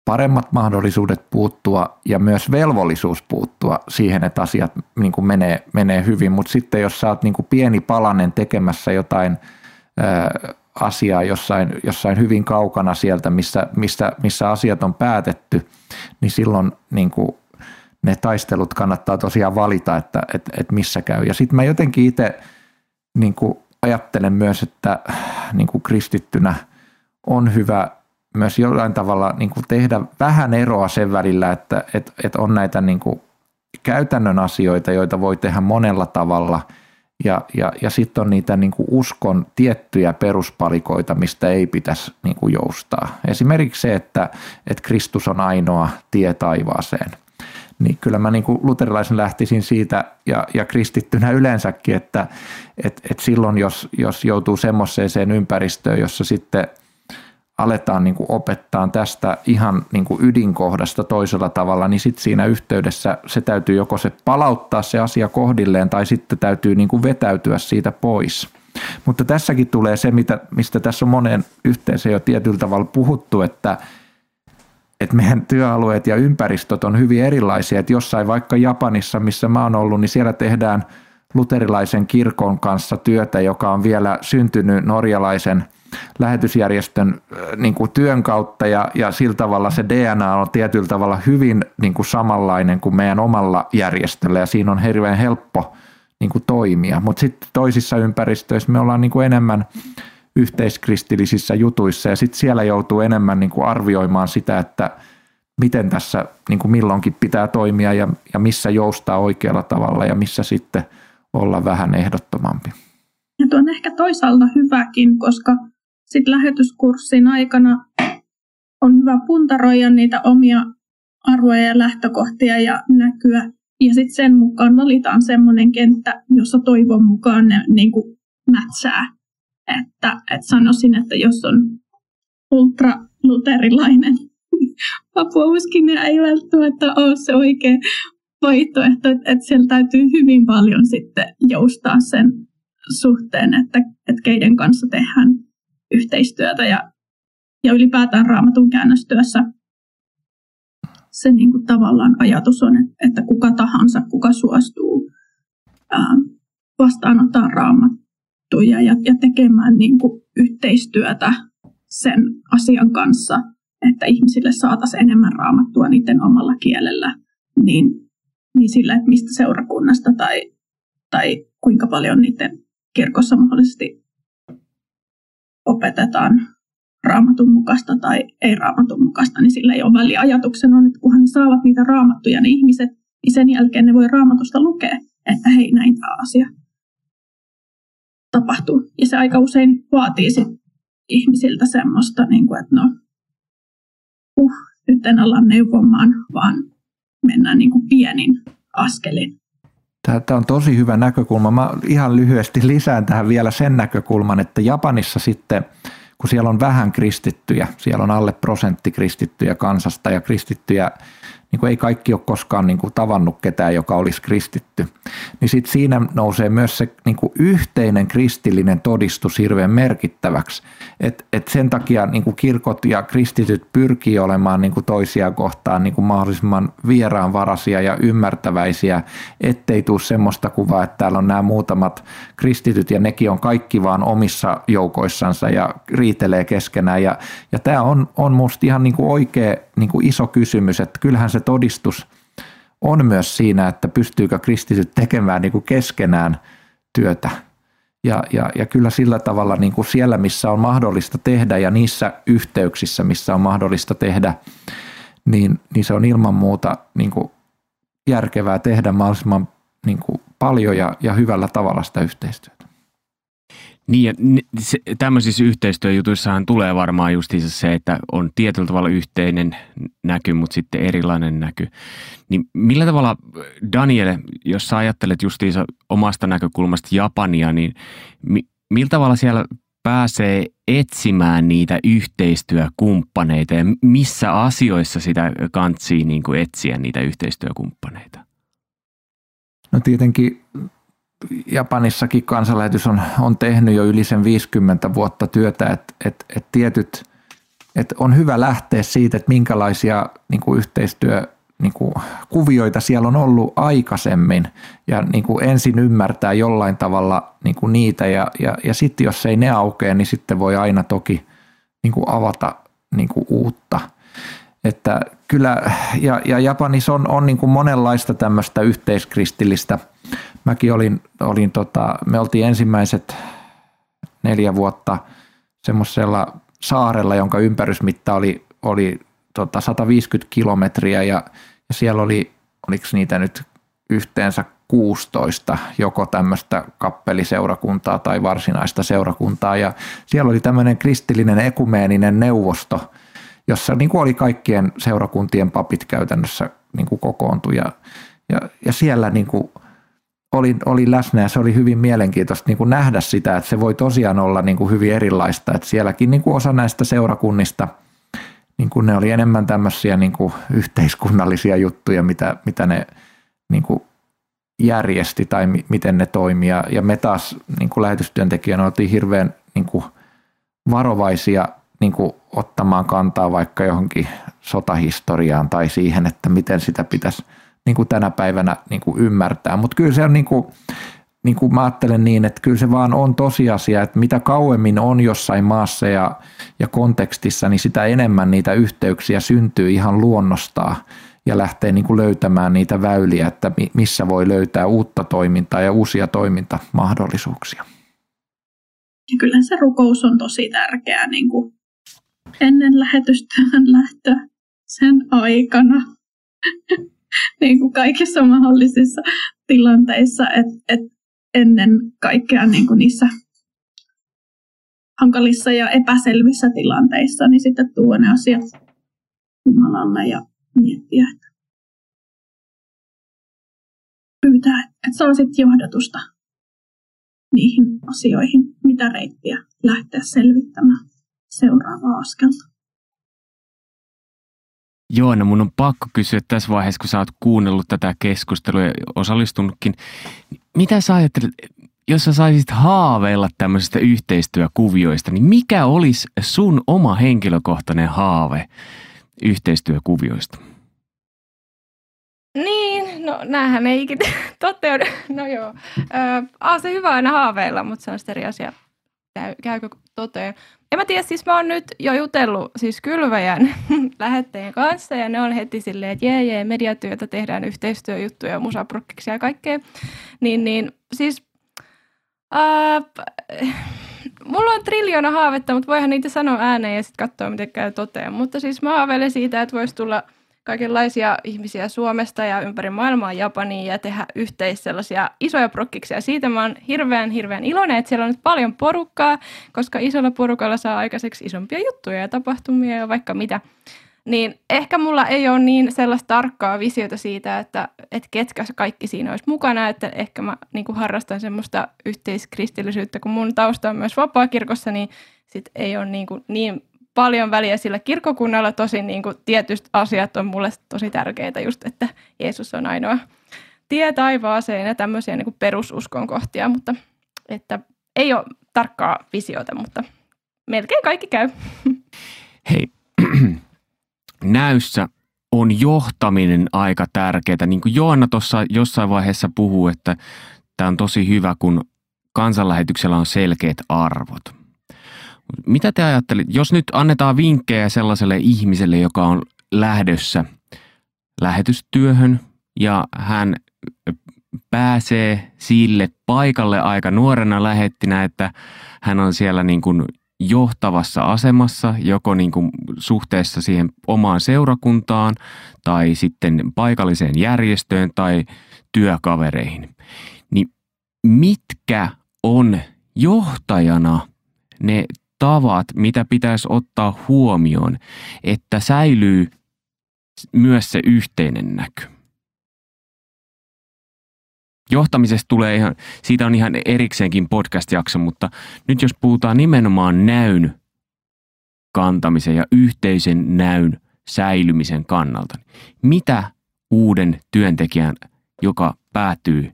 paremmat mahdollisuudet puuttua ja myös velvollisuus puuttua siihen, että asiat niin kuin menee, menee hyvin. Mutta sitten jos sä oot niin kuin pieni palanen tekemässä jotain asiaa jossain, jossain hyvin kaukana sieltä, missä, missä, missä asiat on päätetty, niin silloin niin kuin ne taistelut kannattaa tosiaan valita, että, että, että missä käy. Ja sitten mä jotenkin itse niin ajattelen myös, että niin kuin kristittynä on hyvä myös jollain tavalla niin kuin tehdä vähän eroa sen välillä, että, että, että on näitä niin kuin käytännön asioita, joita voi tehdä monella tavalla – ja, ja, ja sitten on niitä niin kuin uskon tiettyjä peruspalikoita, mistä ei pitäisi niin kuin joustaa. Esimerkiksi se, että, että Kristus on ainoa tie taivaaseen. Niin kyllä mä niin luterilaisen lähtisin siitä ja, ja kristittynä yleensäkin, että et, et silloin jos, jos joutuu semmoiseen ympäristöön, jossa sitten – aletaan niin kuin opettaa tästä ihan niin kuin ydinkohdasta toisella tavalla, niin sitten siinä yhteydessä se täytyy joko se palauttaa se asia kohdilleen tai sitten täytyy niin kuin vetäytyä siitä pois. Mutta tässäkin tulee se, mitä, mistä tässä on monen yhteensä jo tietyllä tavalla puhuttu, että, että meidän työalueet ja ympäristöt on hyvin erilaisia. Että jossain vaikka Japanissa, missä mä oon ollut, niin siellä tehdään luterilaisen kirkon kanssa työtä, joka on vielä syntynyt norjalaisen – lähetysjärjestön niin kuin työn kautta ja, ja sillä tavalla se DNA on tietyllä tavalla hyvin niin kuin samanlainen kuin meidän omalla järjestöllä ja siinä on hirveän helppo niin kuin toimia. Mutta sitten toisissa ympäristöissä me ollaan niin kuin enemmän yhteiskristillisissä jutuissa ja sitten siellä joutuu enemmän niin kuin arvioimaan sitä, että miten tässä niin kuin milloinkin pitää toimia ja, ja missä joustaa oikealla tavalla ja missä sitten olla vähän ehdottomampi. Ja on ehkä toisaalta hyväkin, koska sitten lähetyskurssin aikana on hyvä puntaroida niitä omia arvoja ja lähtökohtia ja näkyä. Ja sitten sen mukaan valitaan semmoinen kenttä, jossa toivon mukaan ne niin kuin mätsää. Että, että sanoisin, että jos on ultraluterilainen vapuuskinen ei välttämättä ole se oikea vaihtoehto, että, että siellä täytyy hyvin paljon sitten joustaa sen suhteen, että, että keiden kanssa tehdään yhteistyötä ja, ja ylipäätään raamatun käännöstyössä. Se niin kuin tavallaan ajatus on, että kuka tahansa, kuka suostuu ää, vastaanottaa raamattuja ja, ja tekemään niin kuin yhteistyötä sen asian kanssa, että ihmisille saataisiin enemmän raamattua niiden omalla kielellä, niin, niin sillä, että mistä seurakunnasta tai, tai kuinka paljon niiden kirkossa mahdollisesti opetetaan raamatun mukaista tai ei raamatun mukaista, niin sillä ei ole väliä. Ajatuksen on, että kunhan ne saavat niitä raamattuja, ne ihmiset, niin sen jälkeen ne voi raamatusta lukea, että hei, näin tämä asia tapahtuu. Ja se aika usein vaatii sit ihmisiltä semmoista, niin kuin, että no, uh, nyt en olla neuvomaan, vaan mennään niin kuin pienin askelin. Tämä on tosi hyvä näkökulma. Mä ihan lyhyesti lisään tähän vielä sen näkökulman, että Japanissa sitten, kun siellä on vähän kristittyjä, siellä on alle prosentti kristittyjä kansasta ja kristittyjä niin kuin ei kaikki ole koskaan niin kuin tavannut ketään, joka olisi kristitty, niin sit siinä nousee myös se niin kuin yhteinen kristillinen todistus hirveän merkittäväksi. Et, et sen takia niin kuin kirkot ja kristityt pyrkii olemaan niin kuin toisia kohtaan niin kuin mahdollisimman vieraanvaraisia ja ymmärtäväisiä, ettei tule semmoista kuvaa, että täällä on nämä muutamat kristityt ja nekin on kaikki vaan omissa joukoissansa ja riitelee keskenään. Ja, ja tämä on, on musta ihan niin kuin oikea niin kuin iso kysymys, että kyllähän se todistus on myös siinä, että pystyykö kristityt tekemään niin kuin keskenään työtä. Ja, ja, ja kyllä sillä tavalla niin kuin siellä, missä on mahdollista tehdä ja niissä yhteyksissä, missä on mahdollista tehdä, niin, niin se on ilman muuta niin kuin järkevää tehdä mahdollisimman niin kuin paljon ja, ja hyvällä tavalla sitä yhteistyötä. Niin ja se, tämmöisissä yhteistyöjutuissahan tulee varmaan justiinsa se, että on tietyllä tavalla yhteinen näky, mutta sitten erilainen näky. Niin millä tavalla, Daniel, jos sä ajattelet justiinsa omasta näkökulmasta Japania, niin mi, millä tavalla siellä pääsee etsimään niitä yhteistyökumppaneita ja missä asioissa sitä kantsii niin kuin etsiä niitä yhteistyökumppaneita? No tietenkin Japanissakin kansanlähetys on, on tehnyt jo yli sen 50 vuotta työtä, että et, et tietyt, et on hyvä lähteä siitä, että minkälaisia niin kuin yhteistyö niin kuin, kuvioita siellä on ollut aikaisemmin ja niin kuin ensin ymmärtää jollain tavalla niin kuin niitä ja, ja, ja sitten jos ei ne aukea, niin sitten voi aina toki niin kuin avata niin kuin uutta. Että kyllä, ja, ja Japanissa on, on niin kuin monenlaista tämmöistä yhteiskristillistä. Mäkin olin, olin tota, me oltiin ensimmäiset neljä vuotta semmoisella saarella, jonka ympärysmitta oli, oli tota 150 kilometriä ja, ja siellä oli, oliko niitä nyt yhteensä 16 joko tämmöistä kappeliseurakuntaa tai varsinaista seurakuntaa ja siellä oli tämmöinen kristillinen ekumeeninen neuvosto, jossa niin kuin oli kaikkien seurakuntien papit käytännössä niin kuin kokoontui ja, ja, ja siellä niin kuin oli, oli läsnä ja se oli hyvin mielenkiintoista niin kuin nähdä sitä, että se voi tosiaan olla niin kuin hyvin erilaista, että sielläkin niin kuin osa näistä seurakunnista – niin kuin ne oli enemmän tämmöisiä niin kuin yhteiskunnallisia juttuja, mitä, mitä ne niin kuin järjesti tai mi, miten ne toimii. Ja, ja me taas niin kuin lähetystyöntekijänä oltiin hirveän niin kuin varovaisia niin kuin ottamaan kantaa vaikka johonkin sotahistoriaan tai siihen, että miten sitä pitäisi niin kuin tänä päivänä niin kuin ymmärtää. Mutta kyllä se on niin kuin, niin kuin mä ajattelen niin, että kyllä se vaan on tosiasia, että mitä kauemmin on jossain maassa ja, ja kontekstissa, niin sitä enemmän niitä yhteyksiä syntyy ihan luonnostaan ja lähtee niin kuin löytämään niitä väyliä, että missä voi löytää uutta toimintaa ja uusia toimintamahdollisuuksia. Ja kyllä se rukous on tosi tärkeää niin kuin ennen lähetystyön lähtöä, sen aikana, niin kuin kaikissa mahdollisissa tilanteissa, että et ennen kaikkea niin kuin niissä hankalissa ja epäselvissä tilanteissa, niin sitten tuo ne asiat Jumalalle ja miettiä, että pyytää, että saa sitten johdatusta niihin asioihin, mitä reittiä lähteä selvittämään seuraavaa askelta. Joo, no mun on pakko kysyä tässä vaiheessa, kun sä oot kuunnellut tätä keskustelua ja osallistunutkin. Mitä sä ajattelet, jos sä saisit haaveilla tämmöisistä yhteistyökuvioista, niin mikä olisi sun oma henkilökohtainen haave yhteistyökuvioista? Niin, no näähän ei ikinä toteudu. No joo, äh, se hyvä aina haaveilla, mutta se on sitten eri asia, käykö toteen. En mä tiedä, siis mä oon nyt jo jutellut siis kylväjän lähetteen kanssa ja ne on heti silleen, että jee jee, mediatyötä tehdään yhteistyöjuttuja, musaprokkiksi ja kaikkea. Niin, niin siis ää, mulla on triljoona haavetta, mutta voihan niitä sanoa ääneen ja sitten katsoa, miten käy toteen. Mutta siis mä haaveilen siitä, että voisi tulla – kaikenlaisia ihmisiä Suomesta ja ympäri maailmaa Japaniin ja tehdä yhteis sellaisia isoja prokkiksia. Siitä mä oon hirveän, hirveän iloinen, että siellä on nyt paljon porukkaa, koska isolla porukalla saa aikaiseksi isompia juttuja ja tapahtumia ja vaikka mitä. Niin ehkä mulla ei ole niin sellaista tarkkaa visiota siitä, että, että ketkä kaikki siinä olisi mukana, että ehkä mä niin kuin harrastan semmoista yhteiskristillisyyttä, kun mun tausta on myös vapaakirkossa, niin sit ei ole niin, kuin niin paljon väliä sillä kirkokunnalla. Tosin niin kuin tietysti asiat on mulle tosi tärkeitä just, että Jeesus on ainoa tie taivaaseen ja tämmöisiä niin kuin perususkon kohtia, mutta että ei ole tarkkaa visiota, mutta melkein kaikki käy. Hei, näyssä on johtaminen aika tärkeää. Niin kuin Joanna tuossa jossain vaiheessa puhuu, että tämä on tosi hyvä, kun kansanlähetyksellä on selkeät arvot. Mitä te ajattelet, jos nyt annetaan vinkkejä sellaiselle ihmiselle, joka on lähdössä lähetystyöhön ja hän pääsee sille paikalle aika nuorena lähettinä, että hän on siellä niin kuin johtavassa asemassa, joko niin kuin suhteessa siihen omaan seurakuntaan tai sitten paikalliseen järjestöön tai työkavereihin. Niin mitkä on johtajana ne tavat, mitä pitäisi ottaa huomioon, että säilyy myös se yhteinen näky? Johtamisesta tulee ihan, siitä on ihan erikseenkin podcast-jakso, mutta nyt jos puhutaan nimenomaan näyn kantamisen ja yhteisen näyn säilymisen kannalta, niin mitä uuden työntekijän, joka päätyy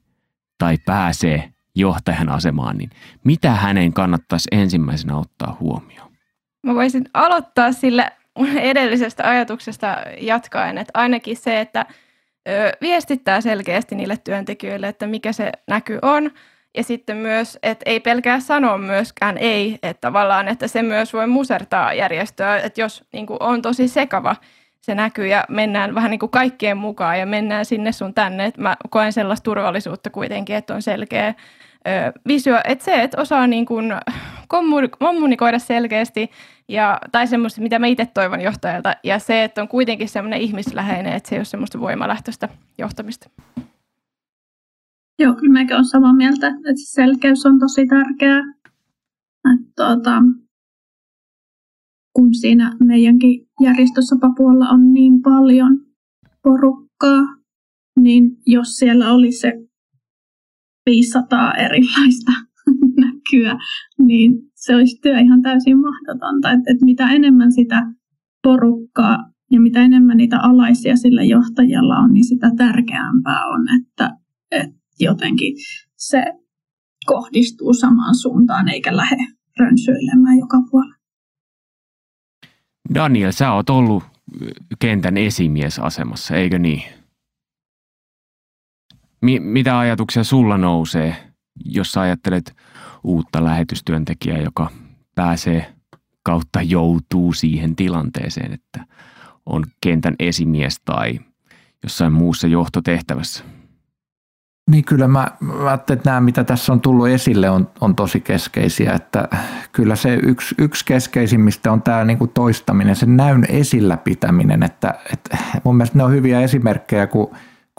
tai pääsee johtajan asemaan, niin mitä hänen kannattaisi ensimmäisenä ottaa huomioon? Mä voisin aloittaa sillä edellisestä ajatuksesta jatkaen, että ainakin se, että – viestittää selkeästi niille työntekijöille, että mikä se näky on. Ja sitten myös, että ei pelkää sanoa myöskään ei, että tavallaan, että se myös voi musertaa järjestöä, että jos niin kuin on tosi sekava se näkyy ja mennään vähän niin kuin kaikkien mukaan ja mennään sinne sun tänne, että mä koen sellaista turvallisuutta kuitenkin, että on selkeä visio, että se, että osaa niin kuin kommunikoida selkeästi ja, tai semmoista, mitä mä itse toivon johtajalta ja se, että on kuitenkin semmoinen ihmisläheinen, että se ei ole semmoista voimalähtöistä johtamista. Joo, kyllä mäkin olen samaa mieltä, että selkeys on tosi tärkeää. Että, tuota, kun siinä meidänkin järjestössä Papualla on niin paljon porukkaa, niin jos siellä oli se 500 erilaista näkyä, niin se olisi työ ihan täysin mahdotonta. Että et mitä enemmän sitä porukkaa ja mitä enemmän niitä alaisia sillä johtajalla on, niin sitä tärkeämpää on, että, että jotenkin se kohdistuu samaan suuntaan eikä lähde rönsyilemään joka puolella. Daniel, sä oot ollut kentän esimiesasemassa, eikö niin? Mi- mitä ajatuksia sulla nousee, jos sä ajattelet uutta lähetystyöntekijää, joka pääsee kautta joutuu siihen tilanteeseen, että on kentän esimies tai jossain muussa johtotehtävässä? Niin kyllä mä, mä että nämä mitä tässä on tullut esille on, on tosi keskeisiä, että kyllä se yksi, yksi keskeisimmistä on tämä niin kuin toistaminen, sen näyn esillä pitäminen, että, että mun mielestä ne on hyviä esimerkkejä, kun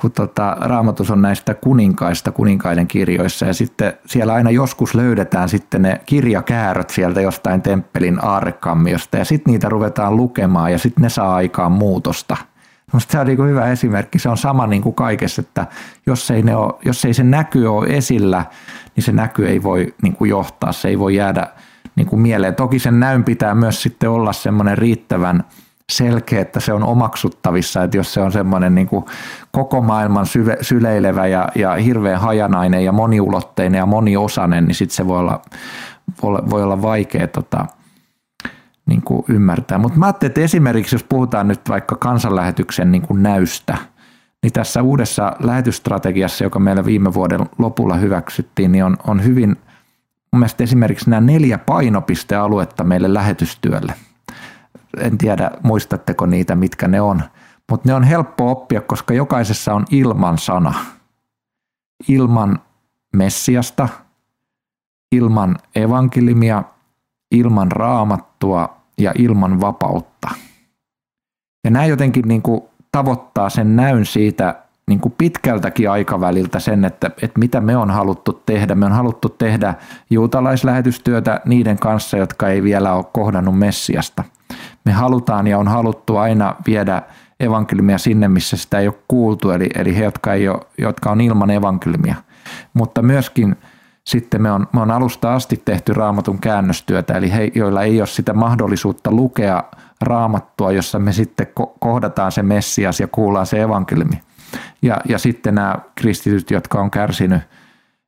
kun tota, raamatus on näistä kuninkaista kuninkaiden kirjoissa ja sitten siellä aina joskus löydetään sitten ne kirjakääröt sieltä jostain temppelin aarrekammiosta ja sitten niitä ruvetaan lukemaan ja sitten ne saa aikaan muutosta. Minusta se on niin hyvä esimerkki. Se on sama niin kuin kaikessa, että jos ei, ne ole, jos ei se näky ole esillä, niin se näky ei voi niin kuin johtaa, se ei voi jäädä niin kuin mieleen. Toki sen näyn pitää myös sitten olla semmoinen riittävän – selkeä, että se on omaksuttavissa, että jos se on semmoinen niin kuin koko maailman syve, syleilevä ja, ja hirveän hajanainen ja moniulotteinen ja moniosainen, niin sitten se voi olla, voi olla vaikea tota, niin kuin ymmärtää. Mutta mä ajattelin, että esimerkiksi jos puhutaan nyt vaikka kansanlähetyksen niin kuin näystä, niin tässä uudessa lähetysstrategiassa, joka meillä viime vuoden lopulla hyväksyttiin, niin on, on hyvin mun mielestä esimerkiksi nämä neljä painopistealuetta meille lähetystyölle – en tiedä muistatteko niitä, mitkä ne on, mutta ne on helppo oppia, koska jokaisessa on ilman sana. Ilman Messiasta, ilman evankelimia, ilman raamattua ja ilman vapautta. Ja nämä jotenkin niin kuin tavoittaa sen näyn siitä niin kuin pitkältäkin aikaväliltä sen, että, että mitä me on haluttu tehdä. Me on haluttu tehdä juutalaislähetystyötä niiden kanssa, jotka ei vielä ole kohdannut Messiasta – me halutaan ja on haluttu aina viedä evankeliumia sinne, missä sitä ei ole kuultu, eli, eli he, jotka, ei ole, jotka on ilman evankeliumia. Mutta myöskin sitten me on, me on alusta asti tehty raamatun käännöstyötä, eli he, joilla ei ole sitä mahdollisuutta lukea raamattua, jossa me sitten kohdataan se Messias ja kuullaan se evankeliumi. Ja, ja sitten nämä kristityt, jotka on kärsinyt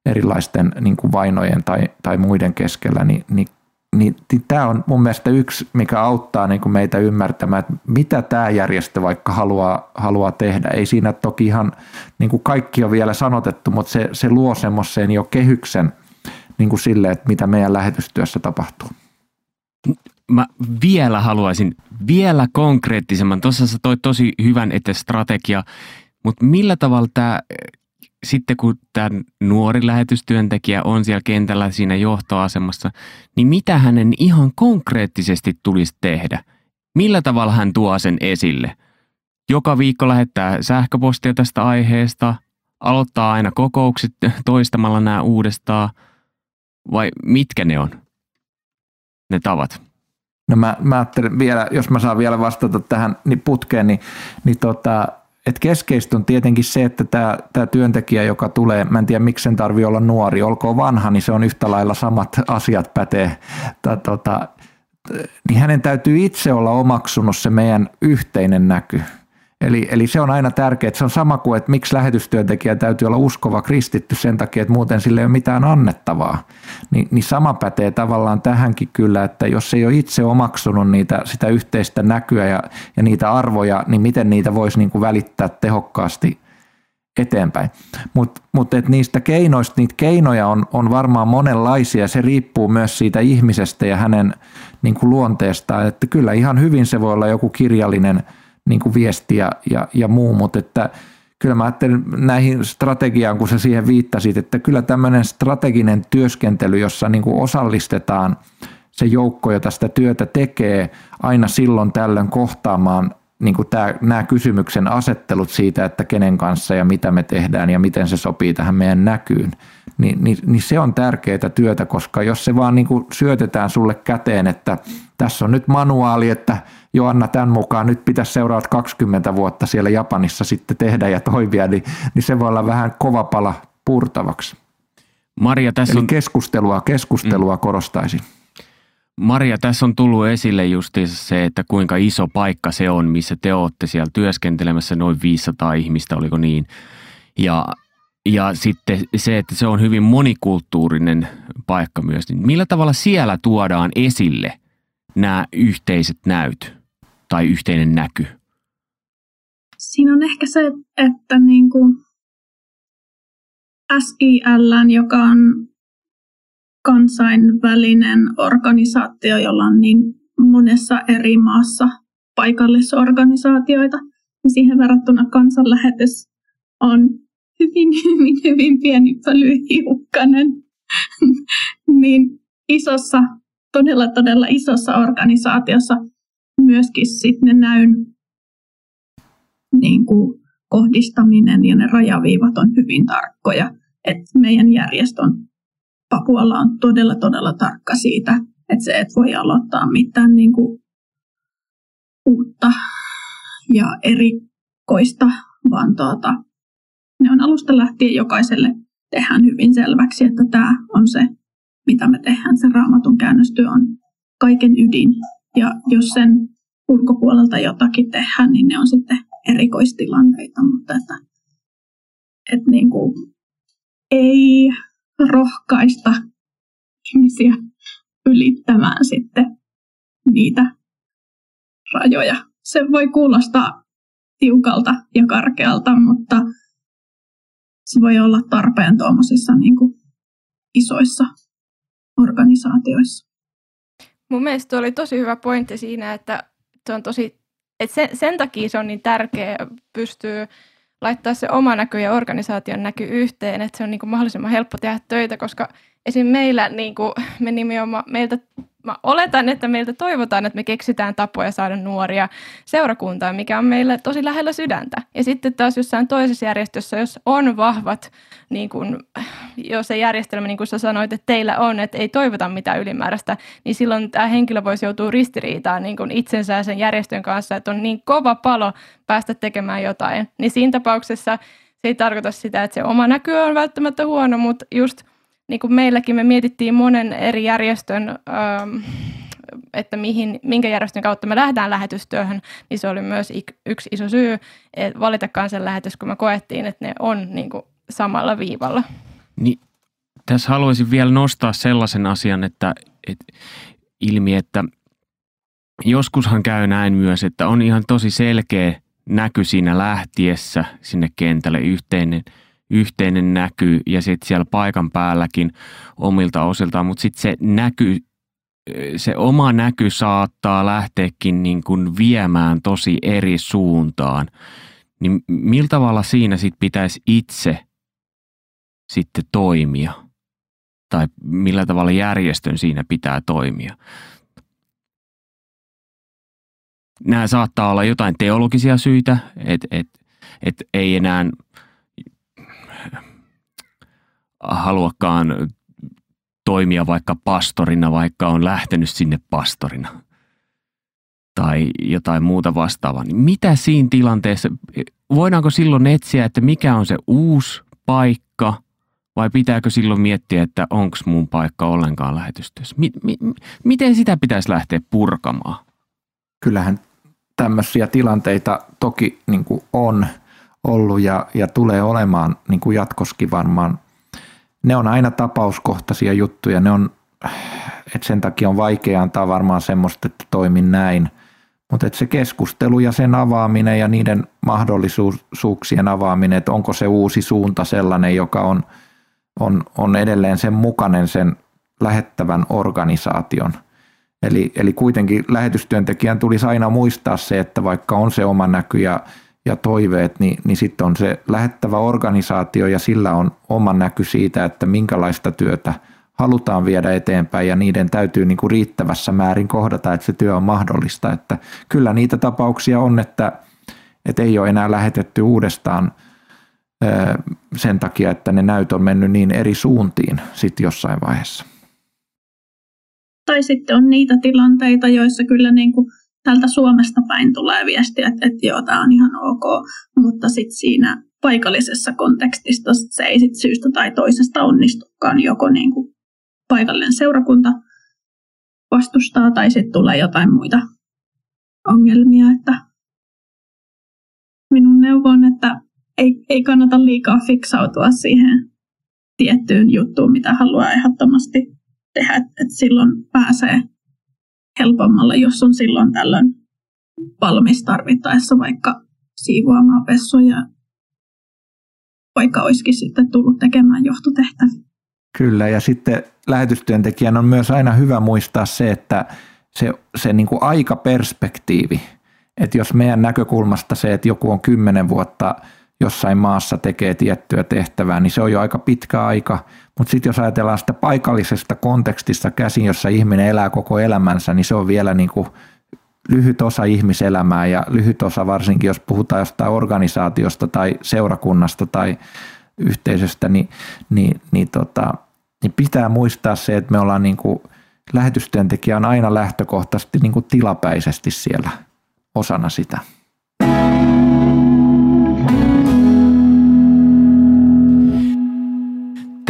erilaisten niin kuin vainojen tai, tai muiden keskellä, niin, niin niin, niin tämä on mun mielestä yksi, mikä auttaa niin kuin meitä ymmärtämään, että mitä tämä järjestö vaikka haluaa, haluaa tehdä. Ei siinä toki ihan niin kuin kaikki on vielä sanotettu, mutta se, se luo semmoiseen jo kehyksen niin kuin sille, että mitä meidän lähetystyössä tapahtuu. Mä vielä haluaisin vielä konkreettisemman. Tuossa sä toi tosi hyvän, että strategia, mutta millä tavalla tämä sitten kun tämä nuori lähetystyöntekijä on siellä kentällä siinä johtoasemassa, niin mitä hänen ihan konkreettisesti tulisi tehdä? Millä tavalla hän tuo sen esille? Joka viikko lähettää sähköpostia tästä aiheesta, aloittaa aina kokoukset toistamalla nämä uudestaan, vai mitkä ne on, ne tavat? No mä, mä ajattelen vielä, jos mä saan vielä vastata tähän niin putkeen, niin, niin tota, et keskeistä on tietenkin se, että tämä, työntekijä, joka tulee, mä en tiedä miksi sen tarvii olla nuori, olkoon vanha, niin se on yhtä lailla samat asiat pätee. Tää, tota, niin hänen täytyy itse olla omaksunut se meidän yhteinen näky. Eli, eli se on aina tärkeää, se on sama kuin, että miksi lähetystyöntekijä täytyy olla uskova kristitty sen takia, että muuten sille ei ole mitään annettavaa. Ni, niin sama pätee tavallaan tähänkin kyllä, että jos ei ole itse omaksunut niitä, sitä yhteistä näkyä ja, ja niitä arvoja, niin miten niitä voisi niin kuin välittää tehokkaasti eteenpäin. Mutta mut niistä keinoista, niitä keinoja on, on varmaan monenlaisia. Se riippuu myös siitä ihmisestä ja hänen niin kuin luonteestaan. Että kyllä ihan hyvin se voi olla joku kirjallinen – niin kuin viesti ja, ja, ja muu, mutta että kyllä mä ajattelen näihin strategiaan, kun sä siihen viittasit, että kyllä tämmöinen strateginen työskentely, jossa niin kuin osallistetaan se joukko, jota sitä työtä tekee, aina silloin tällöin kohtaamaan niin kuin tämä, nämä kysymyksen asettelut siitä, että kenen kanssa ja mitä me tehdään ja miten se sopii tähän meidän näkyyn, niin, niin, niin se on tärkeää työtä, koska jos se vaan niin kuin syötetään sulle käteen, että tässä on nyt manuaali, että Joanna tämän mukaan nyt pitäisi seuraavat 20 vuotta siellä Japanissa sitten tehdä ja toimia, niin, niin se voi olla vähän kova pala purtavaksi. Maria, tässä Eli on... keskustelua, keskustelua mm. korostaisin. Maria, tässä on tullut esille justiinsa se, että kuinka iso paikka se on, missä te olette siellä työskentelemässä, noin 500 ihmistä, oliko niin? Ja, ja sitten se, että se on hyvin monikulttuurinen paikka myös. Niin millä tavalla siellä tuodaan esille nämä yhteiset näyt tai yhteinen näky? Siinä on ehkä se, että niin kuin SIL, joka on kansainvälinen organisaatio, jolla on niin monessa eri maassa paikallisorganisaatioita, niin siihen verrattuna kansanlähetys on hyvin, hyvin, hyvin pieni pölyhiukkanen. niin isossa, todella, todella isossa organisaatiossa myöskin sitten ne näyn niin kuin kohdistaminen ja ne rajaviivat on hyvin tarkkoja. Et meidän järjestön Papualla on todella, todella tarkka siitä, että se et voi aloittaa mitään niin kuin uutta ja erikoista, vaan tuota, ne on alusta lähtien jokaiselle tehdään hyvin selväksi, että tämä on se, mitä me tehdään. Se raamatun käännöstyö on kaiken ydin. Ja jos sen ulkopuolelta jotakin tehdään, niin ne on sitten erikoistilanteita, mutta että, että niin kuin, ei rohkaista ihmisiä ylittämään sitten niitä rajoja. Se voi kuulostaa tiukalta ja karkealta, mutta se voi olla tarpeen tuommoisissa niin isoissa organisaatioissa. Mun mielestä oli tosi hyvä pointti siinä, että se on tosi, että sen, sen takia se on niin tärkeä pystyä laittaa se oma näky ja organisaation näky yhteen, että se on niin kuin mahdollisimman helppo tehdä töitä, koska esim. meillä niin kuin, me nimenomaan, meiltä mä oletan, että meiltä toivotaan, että me keksitään tapoja saada nuoria seurakuntaan, mikä on meille tosi lähellä sydäntä. Ja sitten taas jossain toisessa järjestössä, jos on vahvat, niin kun, jos se järjestelmä, niin kuin sä sanoit, että teillä on, että ei toivota mitään ylimääräistä, niin silloin tämä henkilö voisi joutua ristiriitaan niin kun itsensä ja sen järjestön kanssa, että on niin kova palo päästä tekemään jotain. Niin siinä tapauksessa se ei tarkoita sitä, että se oma näky on välttämättä huono, mutta just – niin kuin meilläkin me mietittiin monen eri järjestön, ähm, että mihin, minkä järjestön kautta me lähdetään lähetystyöhön, niin se oli myös yksi iso syy että valita kansanlähetys, kun me koettiin, että ne on niin kuin samalla viivalla. Niin, tässä haluaisin vielä nostaa sellaisen asian, että, että ilmi, että joskushan käy näin myös, että on ihan tosi selkeä näky siinä lähtiessä sinne kentälle yhteinen – yhteinen näky ja sitten siellä paikan päälläkin omilta osiltaan, mutta sitten se näky, se oma näky saattaa lähteäkin niin kuin viemään tosi eri suuntaan. Niin millä tavalla siinä sitten pitäisi itse sitten toimia tai millä tavalla järjestön siinä pitää toimia. Nämä saattaa olla jotain teologisia syitä, että et, et ei enää haluakaan toimia vaikka pastorina, vaikka on lähtenyt sinne pastorina tai jotain muuta vastaavaa. Niin mitä siinä tilanteessa, voidaanko silloin etsiä, että mikä on se uusi paikka vai pitääkö silloin miettiä, että onko mun paikka ollenkaan lähetystyössä? Mi- mi- miten sitä pitäisi lähteä purkamaan? Kyllähän tämmöisiä tilanteita toki niin on ollut ja, ja tulee olemaan niin kuin jatkoskin varmaan. Ne on aina tapauskohtaisia juttuja, ne on, että sen takia on vaikea antaa varmaan semmoista, että toimin näin. Mutta se keskustelu ja sen avaaminen ja niiden mahdollisuuksien avaaminen, että onko se uusi suunta sellainen, joka on, on, on edelleen sen mukainen sen lähettävän organisaation – Eli, eli kuitenkin lähetystyöntekijän tulisi aina muistaa se, että vaikka on se oma näky ja, ja toiveet, niin, niin sitten on se lähettävä organisaatio ja sillä on oma näky siitä, että minkälaista työtä halutaan viedä eteenpäin ja niiden täytyy niin kuin riittävässä määrin kohdata, että se työ on mahdollista. Että kyllä niitä tapauksia on, että, että ei ole enää lähetetty uudestaan sen takia, että ne näyt on mennyt niin eri suuntiin sitten jossain vaiheessa. Tai sitten on niitä tilanteita, joissa kyllä niin kuin tältä Suomesta päin tulee viestiä, että, että joo, tämä on ihan ok, mutta sitten siinä paikallisessa kontekstissa se ei sit syystä tai toisesta onnistukaan. Joko niin kuin paikallinen seurakunta vastustaa tai sitten tulee jotain muita ongelmia. Että minun neuvo on, että ei, ei kannata liikaa fiksautua siihen tiettyyn juttuun, mitä haluaa ehdottomasti tehdä, että silloin pääsee helpommalla, jos on silloin tällöin valmis tarvittaessa vaikka siivoamaan pessoja, vaikka olisikin sitten tullut tekemään johtotehtäviä. Kyllä, ja sitten lähetystyöntekijän on myös aina hyvä muistaa se, että se, se niin kuin aikaperspektiivi, että jos meidän näkökulmasta se, että joku on kymmenen vuotta jossain maassa tekee tiettyä tehtävää, niin se on jo aika pitkä aika, mutta sitten jos ajatellaan sitä paikallisesta kontekstista käsin, jossa ihminen elää koko elämänsä, niin se on vielä niin kuin lyhyt osa ihmiselämää ja lyhyt osa varsinkin, jos puhutaan jostain organisaatiosta tai seurakunnasta tai yhteisöstä, niin, niin, niin, tota, niin pitää muistaa se, että me ollaan niin kuin, lähetystyöntekijä on aina lähtökohtaisesti niin kuin tilapäisesti siellä osana sitä.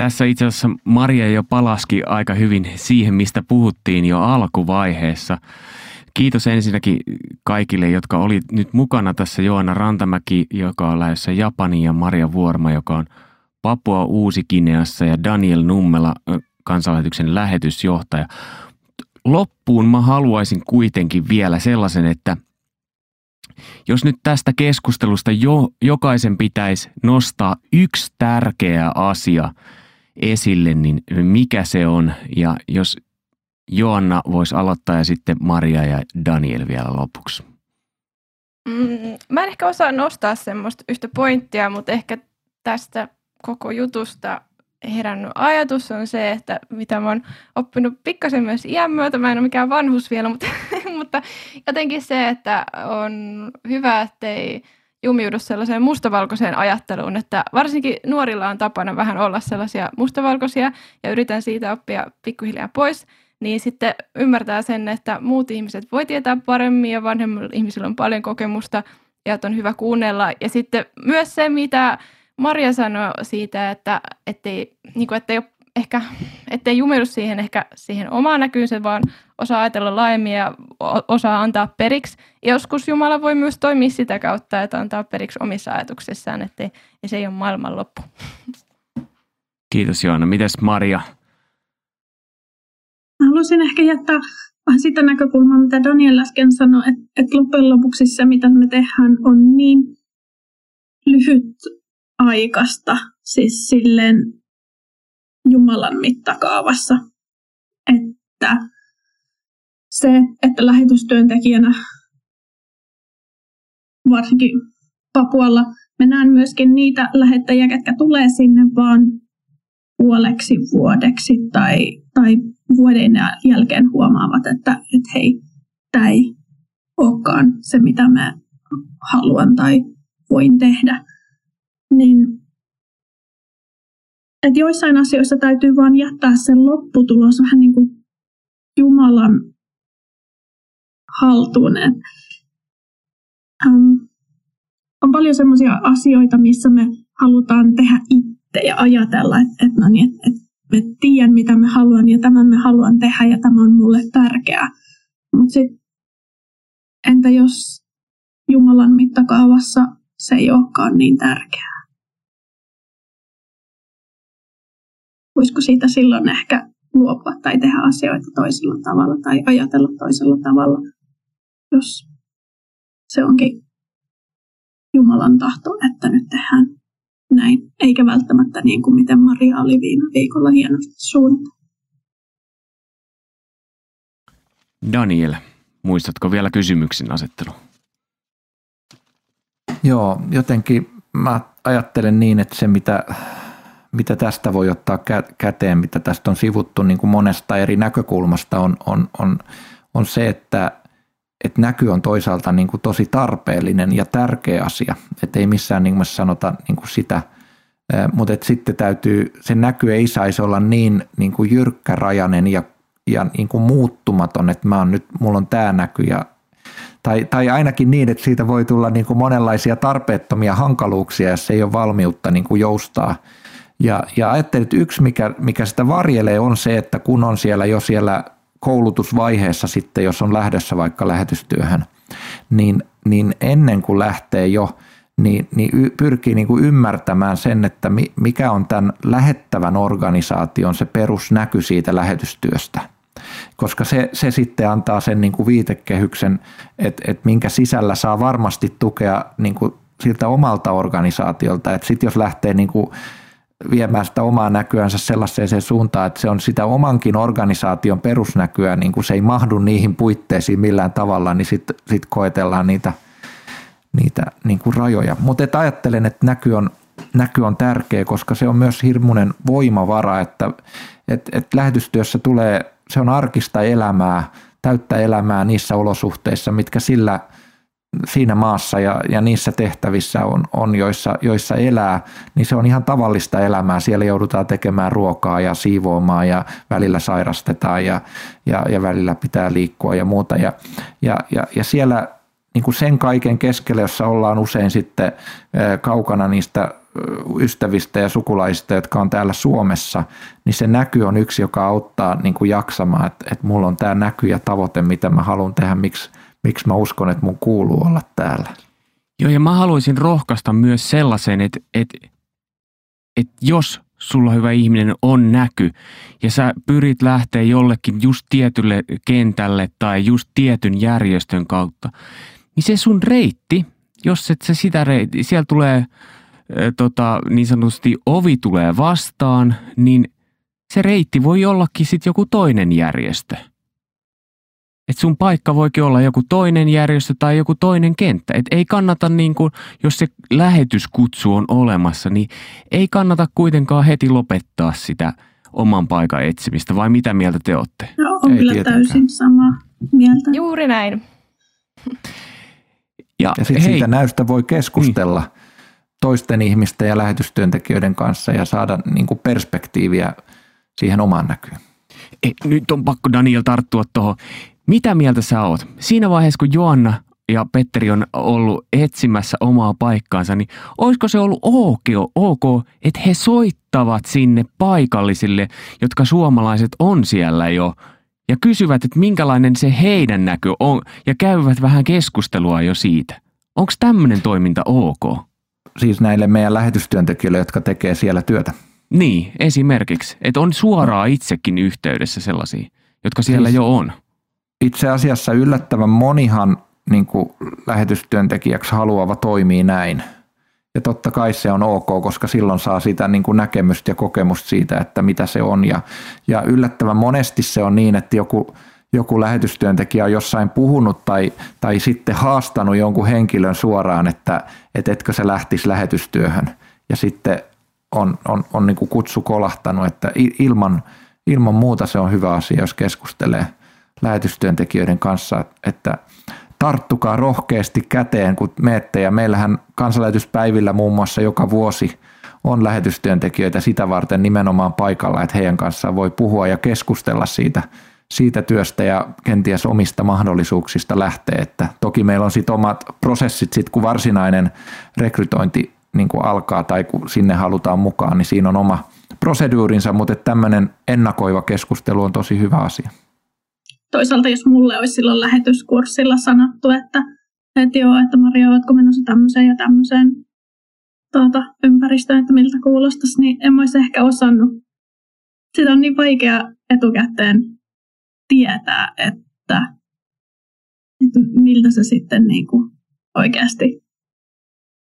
Tässä itse asiassa Maria jo palaski aika hyvin siihen, mistä puhuttiin jo alkuvaiheessa. Kiitos ensinnäkin kaikille, jotka oli nyt mukana tässä Joana Rantamäki, joka on lähdössä Japaniin ja Maria Vuorma, joka on Papua Uusi-Kineassa ja Daniel Nummela, kansanlähetyksen lähetysjohtaja. Loppuun mä haluaisin kuitenkin vielä sellaisen, että jos nyt tästä keskustelusta jo, jokaisen pitäisi nostaa yksi tärkeä asia – esille, niin mikä se on? Ja jos Joanna voisi aloittaa ja sitten Maria ja Daniel vielä lopuksi. Mm, mä en ehkä osaa nostaa semmoista yhtä pointtia, mutta ehkä tästä koko jutusta herännyt ajatus on se, että mitä mä oon oppinut pikkasen myös iän myötä, mä en ole mikään vanhus vielä, mutta, mutta jotenkin se, että on hyvä, ettei jumiudu sellaiseen mustavalkoiseen ajatteluun, että varsinkin nuorilla on tapana vähän olla sellaisia mustavalkoisia ja yritän siitä oppia pikkuhiljaa pois, niin sitten ymmärtää sen, että muut ihmiset voi tietää paremmin ja vanhemmilla ihmisillä on paljon kokemusta ja että on hyvä kuunnella. Ja sitten myös se, mitä Maria sanoi siitä, että ettei, niin kuin, ettei ehkä, ettei jumiudu siihen ehkä siihen omaan näkyynsä, vaan osaa ajatella laajemmin ja osaa antaa periksi. Joskus Jumala voi myös toimia sitä kautta, että antaa periksi omissa ajatuksissaan, että se ei ole maailman loppu. Kiitos Joana. Mites Maria? Haluaisin ehkä jättää vähän sitä näkökulmaa, mitä Daniel äsken sanoi, että, että loppujen lopuksi se, mitä me tehdään, on niin lyhyt aikasta, siis silleen Jumalan mittakaavassa, että se, että lähetystyöntekijänä varsinkin Papualla me näen myöskin niitä lähettäjiä, ketkä tulee sinne vaan puoleksi vuodeksi tai, tai vuoden jälkeen huomaavat, että, että hei, tämä ei olekaan se, mitä mä haluan tai voin tehdä, niin että joissain asioissa täytyy vain jättää se lopputulos vähän niin kuin Jumalan haltuun. Et, um, on paljon sellaisia asioita, missä me halutaan tehdä itse ja ajatella, että, että, no niin, että, että mä tiedän, mitä mä haluan ja tämän mä haluan tehdä ja tämä on mulle tärkeää. Mutta sitten entä jos Jumalan mittakaavassa se ei olekaan niin tärkeää? Voisiko siitä silloin ehkä luopua tai tehdä asioita toisella tavalla tai ajatella toisella tavalla, jos se onkin Jumalan tahto, että nyt tehdään näin, eikä välttämättä niin kuin miten Maria oli viime viikolla hienosti suunniteltu. Daniel, muistatko vielä kysymyksen asettelu? Joo, jotenkin mä ajattelen niin, että se mitä, mitä tästä voi ottaa käteen, mitä tästä on sivuttu niin kuin monesta eri näkökulmasta, on, on, on, on se, että että näky on toisaalta niin kuin tosi tarpeellinen ja tärkeä asia. Että ei missään nimessä sanota niin kuin sitä, mutta että sitten täytyy, se näky ei saisi olla niin, niin kuin jyrkkärajainen ja, ja niin kuin muuttumaton, että mä oon nyt, mulla on tämä näky ja tai, tai ainakin niin, että siitä voi tulla niin kuin monenlaisia tarpeettomia hankaluuksia, jos ei ole valmiutta niin kuin joustaa. Ja, ja ajattelin, että yksi, mikä, mikä sitä varjelee, on se, että kun on siellä jo siellä koulutusvaiheessa sitten, jos on lähdössä vaikka lähetystyöhön, niin, niin ennen kuin lähtee jo, niin, niin pyrkii niin kuin ymmärtämään sen, että mikä on tämän lähettävän organisaation se perusnäky siitä lähetystyöstä. Koska se, se sitten antaa sen niin kuin viitekehyksen, että, että minkä sisällä saa varmasti tukea niin kuin siltä omalta organisaatiolta. Sitten jos lähtee niin kuin viemään sitä omaa näkyänsä sellaiseen suuntaan, että se on sitä omankin organisaation perusnäkyä, niin kun se ei mahdu niihin puitteisiin millään tavalla, niin sitten sit koetellaan niitä, niitä niin kuin rajoja. Mutta ajattelen, että näky on, näky on tärkeä, koska se on myös hirmuinen voimavara, että et, et lähetystyössä tulee, se on arkista elämää, täyttä elämää niissä olosuhteissa, mitkä sillä – siinä maassa ja, ja niissä tehtävissä on, on joissa, joissa elää, niin se on ihan tavallista elämää. Siellä joudutaan tekemään ruokaa ja siivoamaan ja välillä sairastetaan ja, ja, ja välillä pitää liikkua ja muuta. Ja, ja, ja, ja siellä niin kuin sen kaiken keskellä, jossa ollaan usein sitten kaukana niistä ystävistä ja sukulaisista, jotka on täällä Suomessa, niin se näky on yksi, joka auttaa niin kuin jaksamaan, että, että mulla on tämä näky ja tavoite, mitä mä haluan tehdä, miksi – miksi mä uskon, että mun kuuluu olla täällä. Joo, ja mä haluaisin rohkaista myös sellaisen, että, että, että jos sulla hyvä ihminen on näky ja sä pyrit lähteä jollekin just tietylle kentälle tai just tietyn järjestön kautta, niin se sun reitti, jos et sä sitä reitti, siellä tulee tota, niin sanotusti ovi tulee vastaan, niin se reitti voi ollakin sitten joku toinen järjestö – että sun paikka voikin olla joku toinen järjestö tai joku toinen kenttä. Et ei kannata, niin kuin, jos se lähetyskutsu on olemassa, niin ei kannata kuitenkaan heti lopettaa sitä oman paikan etsimistä, vai mitä mieltä te olette? No, on ei kyllä tietenkään. täysin sama mieltä. Juuri näin. Ja, ja sitten siitä näystä voi keskustella niin. toisten ihmisten ja lähetystyöntekijöiden kanssa ja saada niin kuin perspektiiviä siihen omaan näkyyn. Ei, nyt on pakko Daniel tarttua tuohon. Mitä mieltä sä oot? Siinä vaiheessa, kun Joanna ja Petteri on ollut etsimässä omaa paikkaansa, niin olisiko se ollut ok, ok, että he soittavat sinne paikallisille, jotka suomalaiset on siellä jo, ja kysyvät, että minkälainen se heidän näkö on, ja käyvät vähän keskustelua jo siitä. Onko tämmöinen toiminta ok? Siis näille meidän lähetystyöntekijöille, jotka tekee siellä työtä. Niin, esimerkiksi. Että on suoraan itsekin yhteydessä sellaisia, jotka siellä siis, jo on itse asiassa yllättävän monihan niin kuin lähetystyöntekijäksi haluava toimii näin. Ja totta kai se on ok, koska silloin saa sitä niin kuin näkemystä ja kokemusta siitä, että mitä se on. Ja, ja yllättävän monesti se on niin, että joku, joku lähetystyöntekijä on jossain puhunut tai, tai sitten haastanut jonkun henkilön suoraan, että, että etkö se lähtisi lähetystyöhön. Ja sitten on, on, on niin kuin kutsu kolahtanut, että ilman, ilman muuta se on hyvä asia, jos keskustelee lähetystyöntekijöiden kanssa, että tarttukaa rohkeasti käteen, kun meette. Ja meillähän kansanlähetyspäivillä muun muassa joka vuosi on lähetystyöntekijöitä sitä varten nimenomaan paikalla, että heidän kanssaan voi puhua ja keskustella siitä, siitä työstä ja kenties omista mahdollisuuksista lähtee. Että toki meillä on sitten omat prosessit, sit kun varsinainen rekrytointi niin kuin alkaa tai kun sinne halutaan mukaan, niin siinä on oma proseduurinsa, mutta tämmöinen ennakoiva keskustelu on tosi hyvä asia. Toisaalta jos mulle olisi silloin lähetyskurssilla sanottu, että, että joo, että Maria, oletko menossa tämmöiseen ja tämmöiseen tuota, ympäristöön, että miltä kuulostaisi, niin en olisi ehkä osannut. Sitä on niin vaikea etukäteen tietää, että, että miltä se sitten niin kuin oikeasti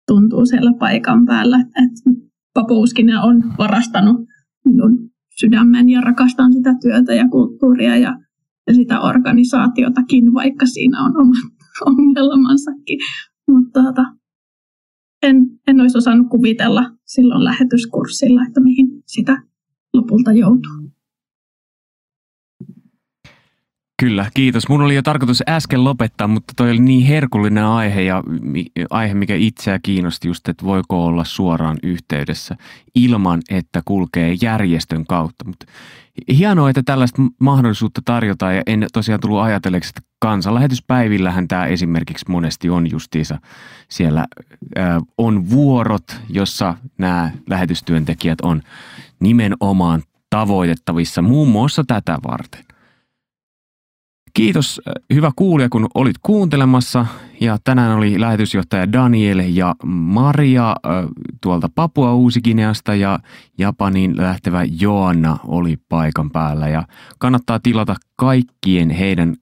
tuntuu siellä paikan päällä. Että Papouskinen on varastanut minun sydämen ja rakastan sitä työtä ja kulttuuria ja sitä organisaatiotakin, vaikka siinä on omat ongelmansakin. Mutta tuota, en, en olisi osannut kuvitella silloin lähetyskurssilla, että mihin sitä lopulta joutuu. Kyllä, kiitos. Mun oli jo tarkoitus äsken lopettaa, mutta toi oli niin herkullinen aihe ja aihe, mikä itseä kiinnosti just, että voiko olla suoraan yhteydessä ilman, että kulkee järjestön kautta. Mutta hienoa, että tällaista mahdollisuutta tarjotaan ja en tosiaan tullut ajatelleeksi, että kansanlähetyspäivillähän tämä esimerkiksi monesti on justiinsa. Siellä on vuorot, jossa nämä lähetystyöntekijät on nimenomaan tavoitettavissa muun muassa tätä varten. Kiitos hyvä kuulija, kun olit kuuntelemassa. Ja tänään oli lähetysjohtaja Daniel ja Maria tuolta Papua Uusikineasta ja Japanin lähtevä Joanna oli paikan päällä. Ja kannattaa tilata kaikkien heidän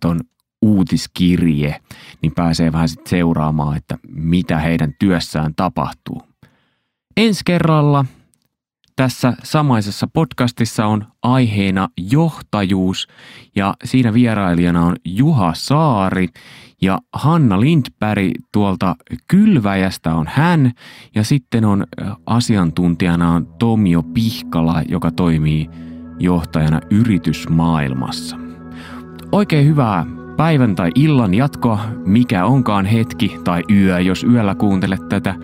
ton uutiskirje, niin pääsee vähän sit seuraamaan, että mitä heidän työssään tapahtuu. Ensi kerralla tässä samaisessa podcastissa on aiheena johtajuus ja siinä vierailijana on Juha Saari ja Hanna Lindberg tuolta Kylväjästä on hän ja sitten on asiantuntijana on Tomio Pihkala, joka toimii johtajana yritysmaailmassa. Oikein hyvää päivän tai illan jatkoa, mikä onkaan hetki tai yö, jos yöllä kuuntelet tätä.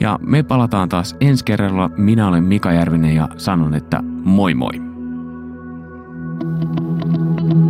Ja me palataan taas ensi kerralla. Minä olen Mika Järvinen ja sanon, että moi moi. thank you